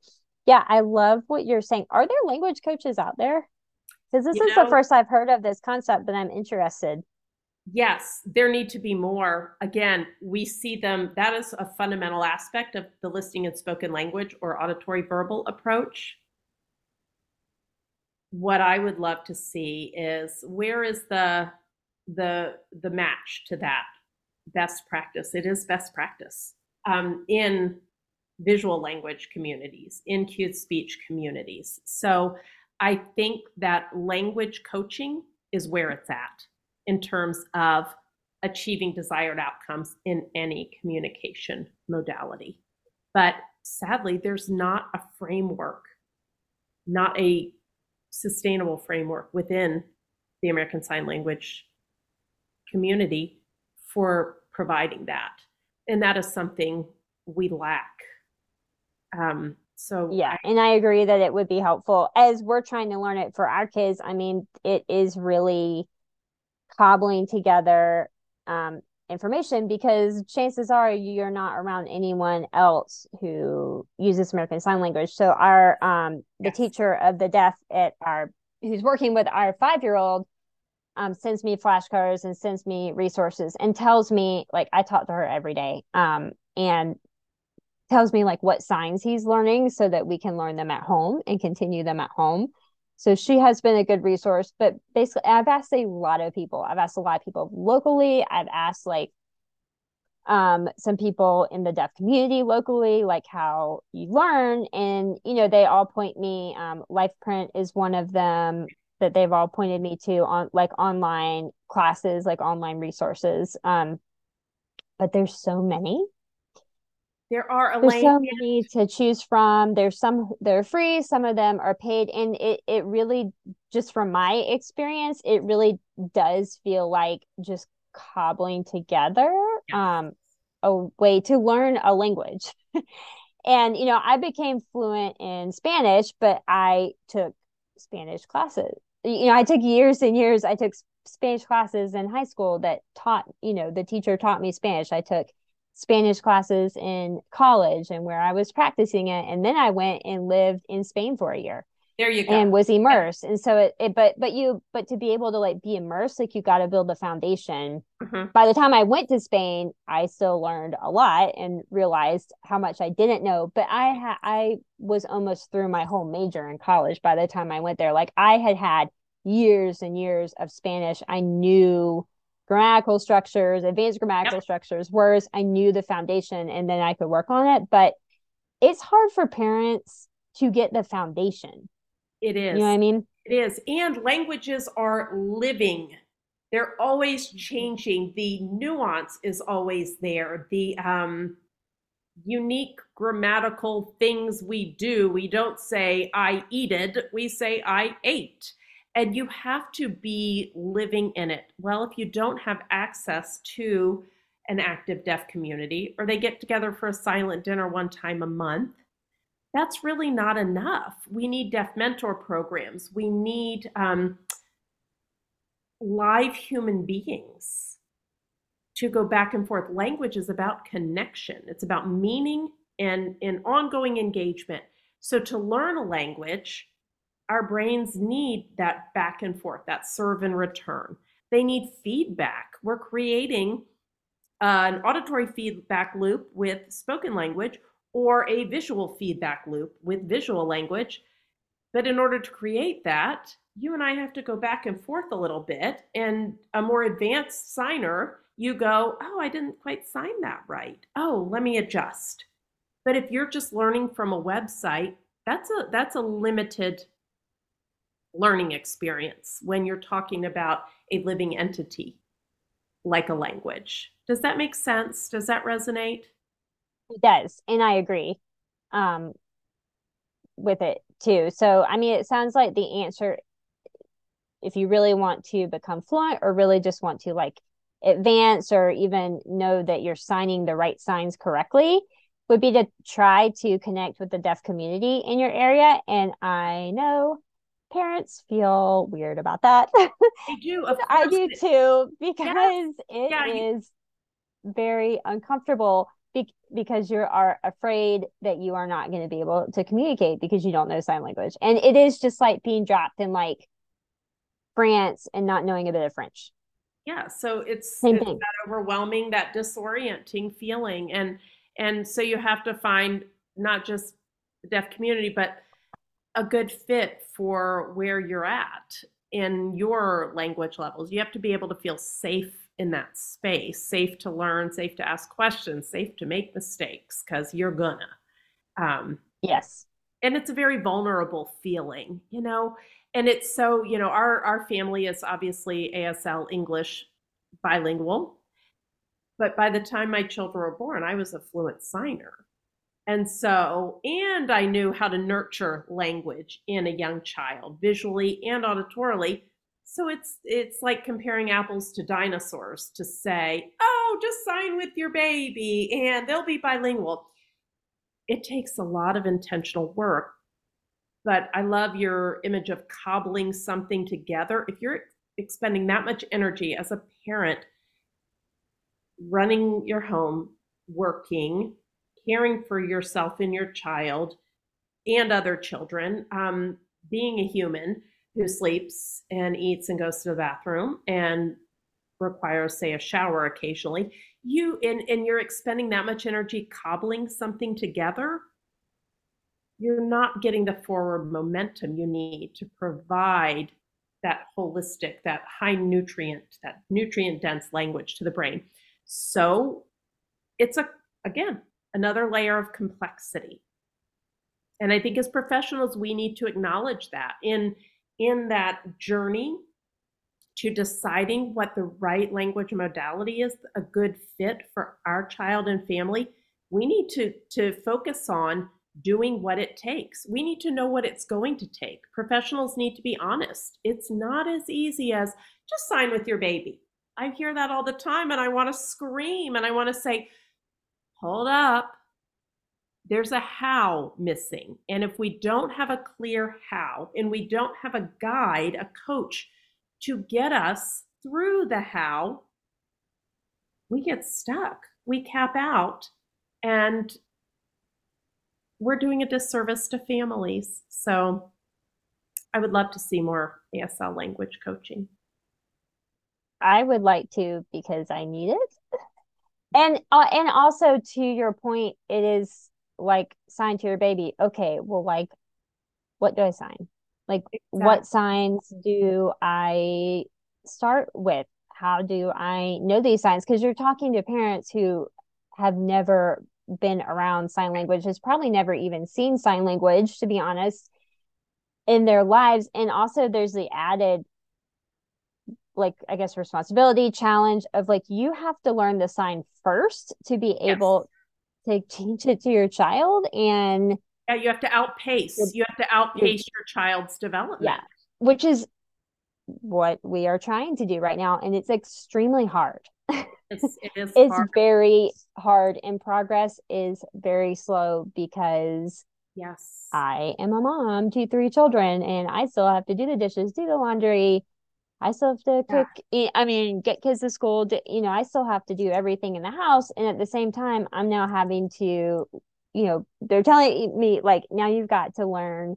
yeah i love what you're saying. Are there language coaches out there? Because this you is know, the first i've heard of this concept but i'm interested. Yes there need to be more. Again we see them that is a fundamental aspect of the listening and spoken language or auditory verbal approach what I would love to see is where is the the the match to that best practice? It is best practice um, in visual language communities, in cued speech communities. So I think that language coaching is where it's at in terms of achieving desired outcomes in any communication modality. But sadly, there's not a framework, not a sustainable framework within the American Sign Language community for providing that. And that is something we lack. Um, so yeah, I, and I agree that it would be helpful as we're trying to learn it for our kids. I mean, it is really cobbling together um, information because chances are you're not around anyone else who uses American Sign Language. So our um the yes. teacher of the deaf at our who's working with our five year old um sends me flashcards and sends me resources and tells me like I talk to her every day um and tells me like what signs he's learning so that we can learn them at home and continue them at home. So she has been a good resource. But basically, I've asked a lot of people. I've asked a lot of people locally. I've asked like um, some people in the deaf community locally, like how you learn. And, you know, they all point me, um, LifePrint is one of them that they've all pointed me to on like online classes, like online resources. Um, but there's so many there are There's so many to choose from. There's some they're free, some of them are paid, and it it really just from my experience, it really does feel like just cobbling together yeah. um a way to learn a language. (laughs) and you know, I became fluent in Spanish, but I took Spanish classes. You know, I took years and years. I took Spanish classes in high school that taught, you know, the teacher taught me Spanish. I took Spanish classes in college and where I was practicing it. And then I went and lived in Spain for a year. There you go. And was immersed. And so it, it but but you but to be able to like be immersed, like you got to build the foundation. Mm-hmm. By the time I went to Spain, I still learned a lot and realized how much I didn't know. But I had I was almost through my whole major in college by the time I went there. Like I had had years and years of Spanish. I knew grammatical structures, advanced grammatical yep. structures, words. I knew the foundation and then I could work on it. But it's hard for parents to get the foundation. It is. You know what I mean? It is. And languages are living. They're always mm-hmm. changing. The nuance is always there. The um, unique grammatical things we do, we don't say I eated, we say I ate and you have to be living in it. Well, if you don't have access to an active deaf community or they get together for a silent dinner one time a month, that's really not enough. We need deaf mentor programs. We need um, live human beings to go back and forth. Language is about connection, it's about meaning and, and ongoing engagement. So to learn a language, our brains need that back and forth, that serve and return. They need feedback. We're creating an auditory feedback loop with spoken language or a visual feedback loop with visual language. But in order to create that, you and I have to go back and forth a little bit. And a more advanced signer, you go, oh, I didn't quite sign that right. Oh, let me adjust. But if you're just learning from a website, that's a that's a limited learning experience when you're talking about a living entity like a language. Does that make sense? Does that resonate? It does. And I agree um, with it too. So, I mean, it sounds like the answer, if you really want to become fluent or really just want to like advance or even know that you're signing the right signs correctly, would be to try to connect with the deaf community in your area. And I know parents feel weird about that. (laughs) They do. I do too, because it yeah, is you... very uncomfortable be- because you are afraid that you are not going to be able to communicate because you don't know sign language. And it is just like being dropped in like France and not knowing a bit of French. Yeah, so it's, it's that overwhelming, that disorienting feeling, and and so you have to find not just the deaf community, but a good fit for where you're at in your language levels. You have to be able to feel safe in that space, safe to learn, safe to ask questions, safe to make mistakes because you're gonna. Um, yes. And it's a very vulnerable feeling, you know. And it's so, you know, our our family is obviously ASL English bilingual, but by the time my children were born, I was a fluent signer. And so, and I knew how to nurture language in a young child, visually and auditorily. So it's it's like comparing apples to dinosaurs to say, "Oh, just sign with your baby and they'll be bilingual." It takes a lot of intentional work. But I love your image of cobbling something together. If you're expending that much energy as a parent running your home, working, caring for yourself and your child and other children, um, being a human who sleeps and eats and goes to the bathroom and requires, say, a shower occasionally, you and, and you're expending that much energy cobbling something together, you're not getting the forward momentum you need to provide that holistic, that high nutrient, that nutrient dense language to the brain. So it's a, again, another layer of complexity. And I think as professionals, we need to acknowledge that in, in that journey to deciding what the right language modality is, a good fit for our child and family, we need to, to focus on doing what it takes. We need to know what it's going to take. Professionals need to be honest. It's not as easy as just sign with your baby. I hear that all the time and I want to scream and I want to say, hold up. There's a how missing. And if we don't have a clear how and we don't have a guide, a coach to get us through the how, we get stuck. We cap out and we're doing a disservice to families. So I would love to see more ASL language coaching. I would like to because I need it. And uh, and also to your point, it is like sign to your baby. Okay, well, like, what do I sign? Like, exactly. what signs do I start with? How do I know these signs? Because you're talking to parents who have never been around sign language, has probably never even seen sign language, to be honest, in their lives. And also, there's the added like I guess responsibility challenge of like you have to learn the sign first to be yes. able to teach it to your child and yeah you have to outpace you have to outpace your child's development yeah which is what we are trying to do right now and it's extremely hard (laughs) it's, it is it's hard. very hard and progress is very slow because yes i am a mom to three children and i still have to do the dishes do the laundry I still have to cook. Yeah. I mean, get kids to school. You know, I still have to do everything in the house. And at the same time, I'm now having to, you know, they're telling me like, now you've got to learn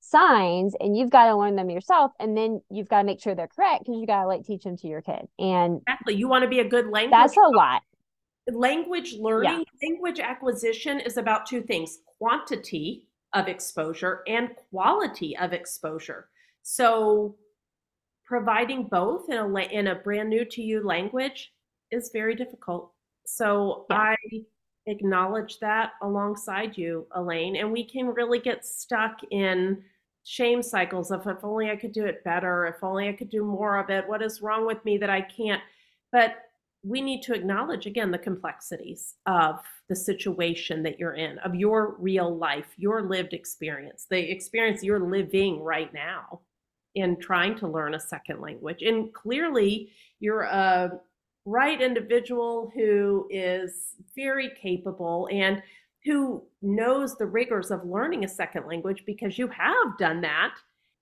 signs and you've got to learn them yourself. And then you've got to make sure they're correct because you got to like teach them to your kid. And exactly, you want to be a good language. That's a lot. Language learning, yeah. language acquisition is about two things quantity of exposure and quality of exposure. So providing both in a in a brand new to you language is very difficult. So yeah. I acknowledge that alongside you, Alaine, and we can really get stuck in shame cycles of if only I could do it better, if only I could do more of it, what is wrong with me that I can't? But we need to acknowledge again the complexities of the situation that you're in, of your real life, your lived experience, the experience you're living right now in trying to learn a second language. And clearly, you're a right individual who is very capable and who knows the rigors of learning a second language because you have done that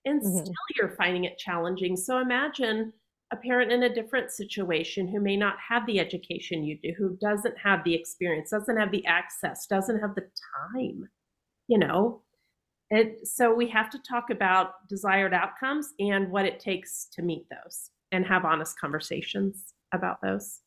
and mm-hmm. still you're finding it challenging. So imagine a parent in a different situation who may not have the education you do, who doesn't have the experience, doesn't have the access, doesn't have the time, you know. It, so we have to talk about desired outcomes and what it takes to meet those and have honest conversations about those.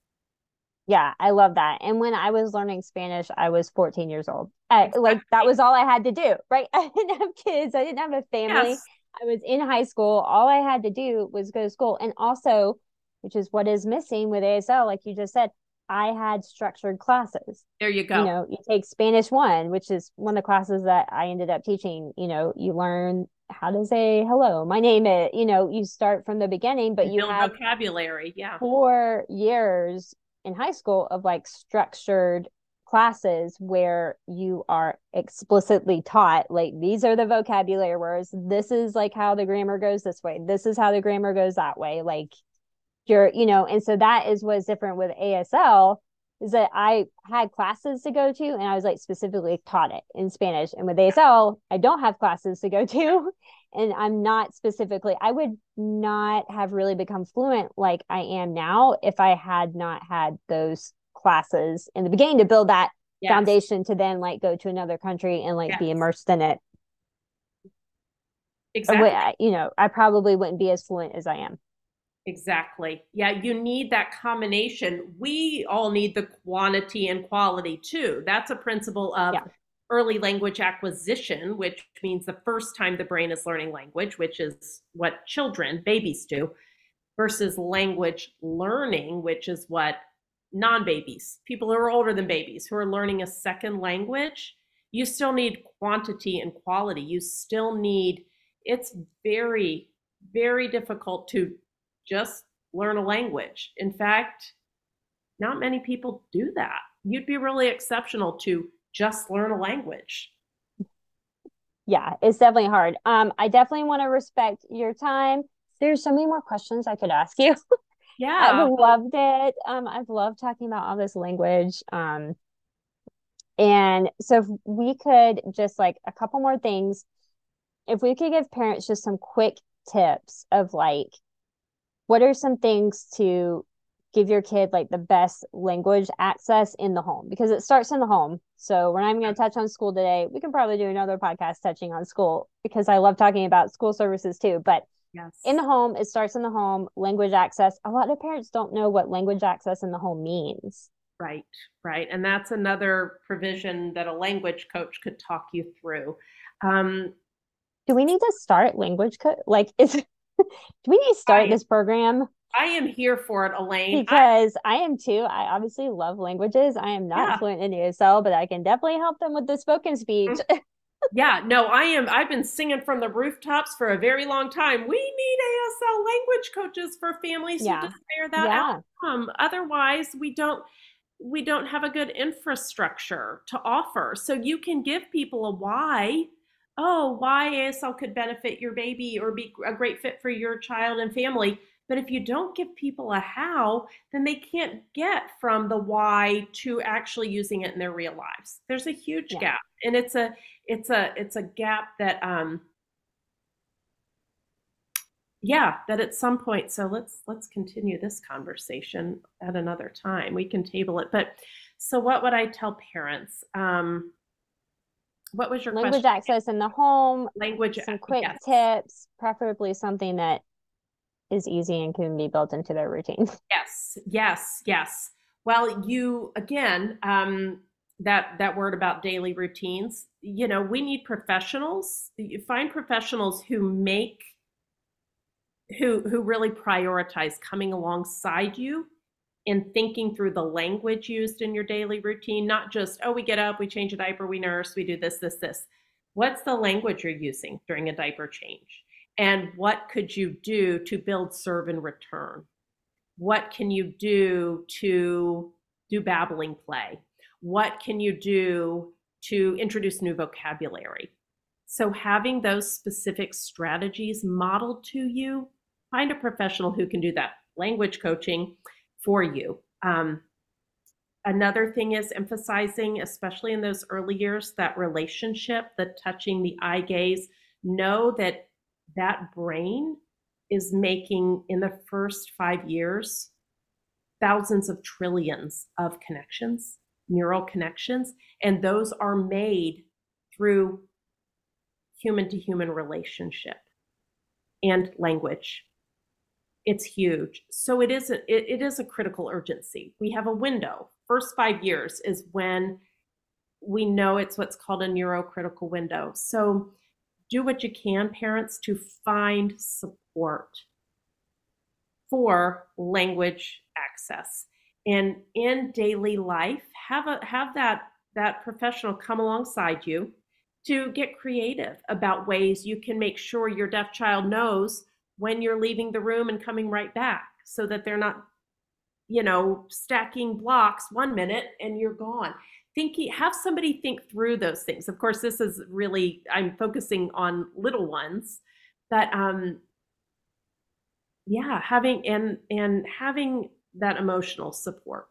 Yeah, I love that. And when I was learning Spanish, I was 14 years old. I, like that was all I had to do, right? (laughs) I didn't have kids, I didn't have a family. Yes. I was in high school. All I had to do was go to school. And also, which is what is missing with ASL, like you just said, I had structured classes. There you go. You know, you take Spanish one, which is one of the classes that I ended up teaching. You know, you learn how to say hello, my name is, you know, you start from the beginning, but you, you have vocabulary. Yeah. Four years in high school of like structured classes where you are explicitly taught like these are the vocabulary words this is like how the grammar goes this way this is how the grammar goes that way like you're you know and so that is what's different with asl is that i had classes to go to and i was like specifically taught it in spanish and with asl i don't have classes to go to (laughs) and i'm not specifically i would not have really become fluent like i am now if i had not had those classes in the beginning to build that yes. foundation to then like go to another country and like yes. be immersed in it exactly you know i probably wouldn't be as fluent as i am Exactly. Yeah, you need that combination. We all need the quantity and quality too. That's a principle of yeah. early language acquisition, which means the first time the brain is learning language, which is what children, babies do, versus language learning, which is what non babies, people who are older than babies, who are learning a second language. You still need quantity and quality. You still need, it's very, very difficult to just learn a language. In fact, not many people do that. You'd be really exceptional to just learn a language. Yeah, it's definitely hard. Um, I definitely want to respect your time. There's so many more questions I could ask you. (laughs) Yeah. I've loved it. Um, I've loved talking about all this language. Um, and so if we could just like a couple more things, if we could give parents just some quick tips of like what are some things to give your kid like the best language access in the home? Because it starts in the home. So we're not even going to touch on school today. We can probably do another podcast touching on school because i love talking about school services too. But yes. in the home it starts in the home language access. A lot of parents don't know what language access in the home means. Right right. And that's another provision that a language coach could talk you through. Um, do we need to start language co- like (laughs) is do we need to start I, this program? I am here for it, Alaine. Because I, I am too. I obviously love languages. I am not yeah. fluent in ASL, but I can definitely help them with the spoken speech. Mm. yeah, no, I am. I've been singing from the rooftops for a very long time. We need ASL language coaches for families yeah. who desire that yeah. outcome. Otherwise, we don't we don't have a good infrastructure to offer. So you can give people a why oh, why ASL could benefit your baby or be a great fit for your child and family. But if you don't give people a how, then they can't get from the why to actually using it in their real lives. There's a huge yeah. gap, and it's a it's a it's a gap that um yeah that at some point so let's let's continue this conversation at another time we can table it but so what would i tell parents um what was your language question? access in the home? Language, some quick yes. tips, preferably something that is easy and can be built into their routine. (laughs) Yes, yes, yes. Well, you again, um, that that word about daily routines. You know, we need professionals. You find professionals who make who who really prioritize coming alongside you in thinking through the language used in your daily routine, not just, oh, we get up, we change a diaper, we nurse, we do this, this, this. What's the language you're using during a diaper change? And what could you do to build serve and return? What can you do to do babbling play? What can you do to introduce new vocabulary? So, having those specific strategies modeled to you, find a professional who can do that. Language coaching for you. Um, another thing is emphasizing, especially in those early years, that relationship, the touching, the eye gaze. Know that that brain is making in the first five years thousands of trillions of connections, neural connections, and those are made through human to human relationship and language. It's huge. So it is a, it, it is a critical urgency. We have a window. First five years is when we know it's what's called a neurocritical window. So do what you can, parents, to find support for language access. And in daily life, have a have that that professional come alongside you to get creative about ways you can make sure your deaf child knows when you're leaving the room and coming right back so that they're not you know stacking blocks one minute and you're gone. Thinking have somebody think through those things. Of course this is really i'm focusing on little ones but um yeah having and and having that emotional support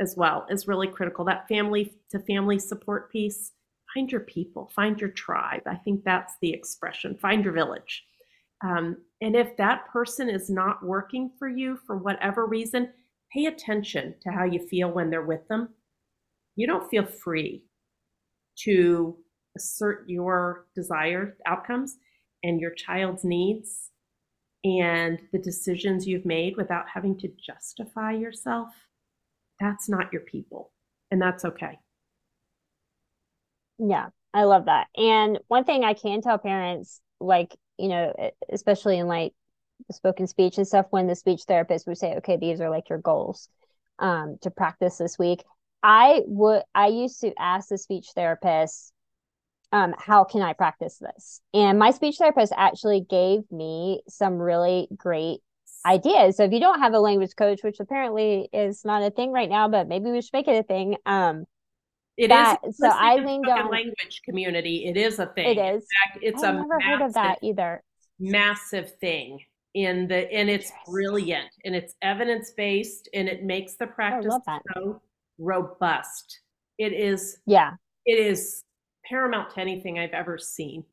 as well is really critical. That family to family support piece find your people find your tribe. I think that's the expression find your village um, and if that person is not working for you for whatever reason pay attention to how you feel when they're with them you don't feel free to assert your desired outcomes and your child's needs and the decisions you've made without having to justify yourself, that's not your people. And that's okay. Yeah, I love that. And one thing I can tell parents, like, you know, especially in like spoken speech and stuff, when the speech therapist would say, okay, these are like your goals um, to practice this week. I would, I used to ask the speech therapist, um, how can I practice this? And my speech therapist actually gave me some really great ideas. So if you don't have a language coach, which apparently is not a thing right now, but maybe we should make it a thing. Um, it that, is. So I on language community. It is a thing. It is. Fact, it's I've a never massive, heard of that either. Massive thing in the and it's brilliant and it's evidence based and it makes the practice so robust. It is. Yeah. It is paramount to anything I've ever seen.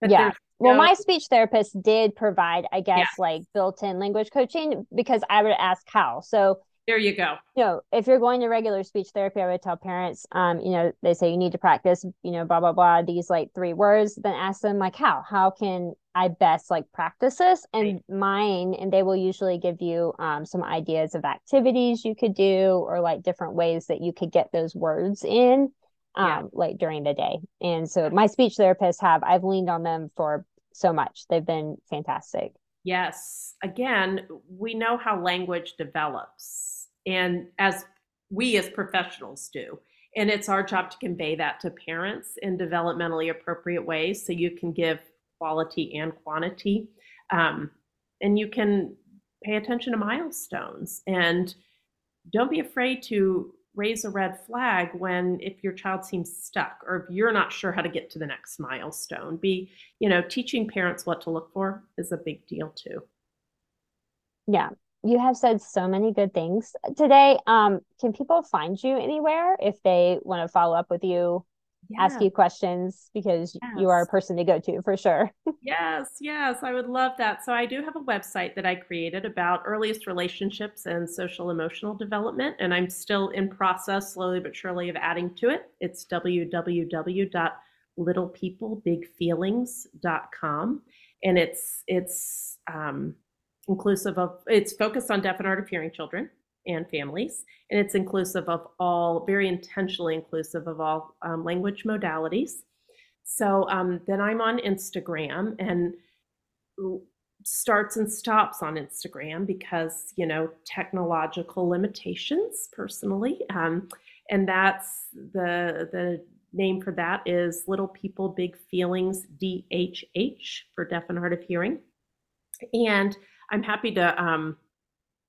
But yeah. Well, my speech therapist did provide, I guess, yeah. like built-in language coaching because I would ask how. So there you go. You know, if you're going to regular speech therapy, I would tell parents, um, you know, they say you need to practice, you know, blah blah blah, these like three words. Then ask them like, how? How can I best like practice this? And right. mine, and they will usually give you um, some ideas of activities you could do or like different ways that you could get those words in um yeah. like during the day and so my speech therapists have i've leaned on them for so much they've been fantastic yes again we know how language develops and as we as professionals do and it's our job to convey that to parents in developmentally appropriate ways so you can give quality and quantity um, and you can pay attention to milestones and don't be afraid to raise a red flag when if your child seems stuck or if you're not sure how to get to the next milestone be you know teaching parents what to look for is a big deal too. Yeah you have said so many good things. Today um can people find you anywhere if they want to follow up with you yeah. ask you questions because yes. you are a person to go to for sure. (laughs) yes, yes, I would love that. So I do have a website that I created about earliest relationships and social emotional development, and I'm still in process, slowly but surely, of adding to it. It's www.littlepeoplebigfeelings.com, and it's it's um, inclusive of it's focused on deaf and hard of hearing children and families. And it's inclusive of all, very intentionally inclusive of all um, language modalities. So um, then I'm on Instagram and starts and stops on Instagram because, you know, technological limitations personally. Um, and that's the, the name for that is Little People Big Feelings DHH for deaf and hard of hearing. And I'm happy to um,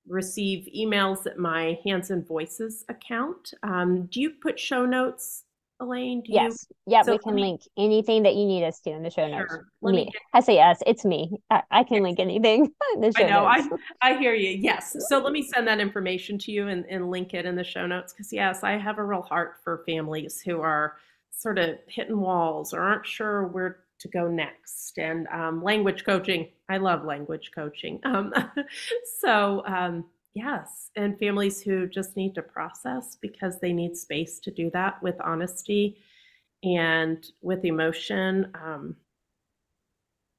receive emails at my Hands and Voices account. Um, do you put show notes, Alaine? Do yes. You? Yeah, so we can me, link anything that you need us to in the show sure. notes. Let me. me I say us. It's me. I, I can link anything (laughs) in the show I know. Notes. I, I hear you. Yes. (laughs) So let me send that information to you and, and link it in the show notes because, yes, I have a real heart for families who are sort of hitting walls or aren't sure where to go next. And um, language coaching, I love language coaching. Um, (laughs) so, um, yes, and families who just need to process because they need space to do that with honesty and with emotion. Um,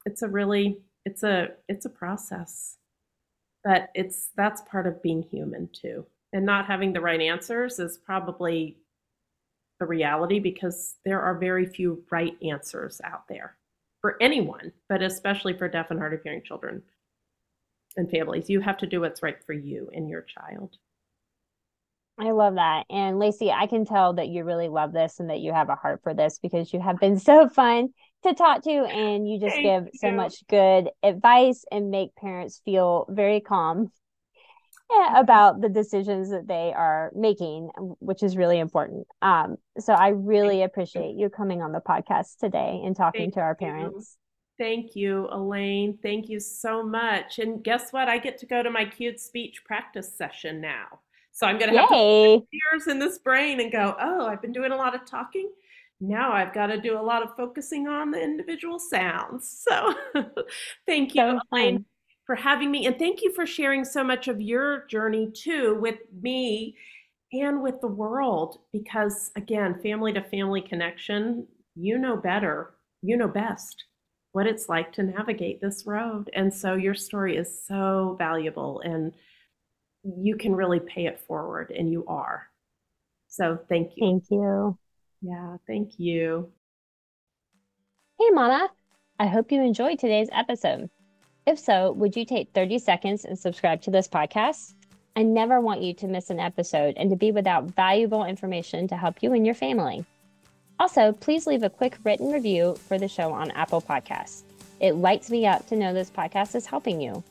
it's a really it's a it's a process but it's that's part of being human too and not having the right answers is probably the reality because there are very few right answers out there for anyone but especially for deaf and hard of hearing children and families you have to do what's right for you and your child I love that. And Lacey, I can tell that you really love this and that you have a heart for this because you have been (laughs) so fun to talk to and you just Thank give you. so much good advice and make parents feel very calm about the decisions that they are making, which is really important. Um, so I really appreciate you coming on the podcast today and talking Thank to our you. parents. Thank you, Alaine. Thank you so much. And guess what? I get to go to my cued speech practice session now. So I'm going to have to ears in this brain and go, oh, I've been doing a lot of talking. Now I've got to do a lot of focusing on the individual sounds. So (laughs) thank you, So Alaine, fun. For having me. And thank you for sharing so much of your journey too with me and with the world. Because again, family to family connection, you know better, you know best what it's like to navigate this road. And so your story is so valuable and you can really pay it forward, and you are. So thank you. Thank you. Yeah, thank you. Hey, Mama. I hope you enjoyed today's episode. If so, would you take 30 seconds and subscribe to this podcast? I never want you to miss an episode and to be without valuable information to help you and your family. Also, please leave a quick written review for the show on Apple Podcasts. It lights me up to know this podcast is helping you.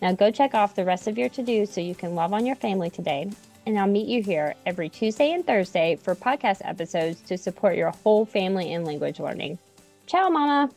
Now go check off the rest of your to dos so you can love on your family today. And I'll meet you here every Tuesday and Thursday for podcast episodes to support your whole family in language learning. Ciao, Mama.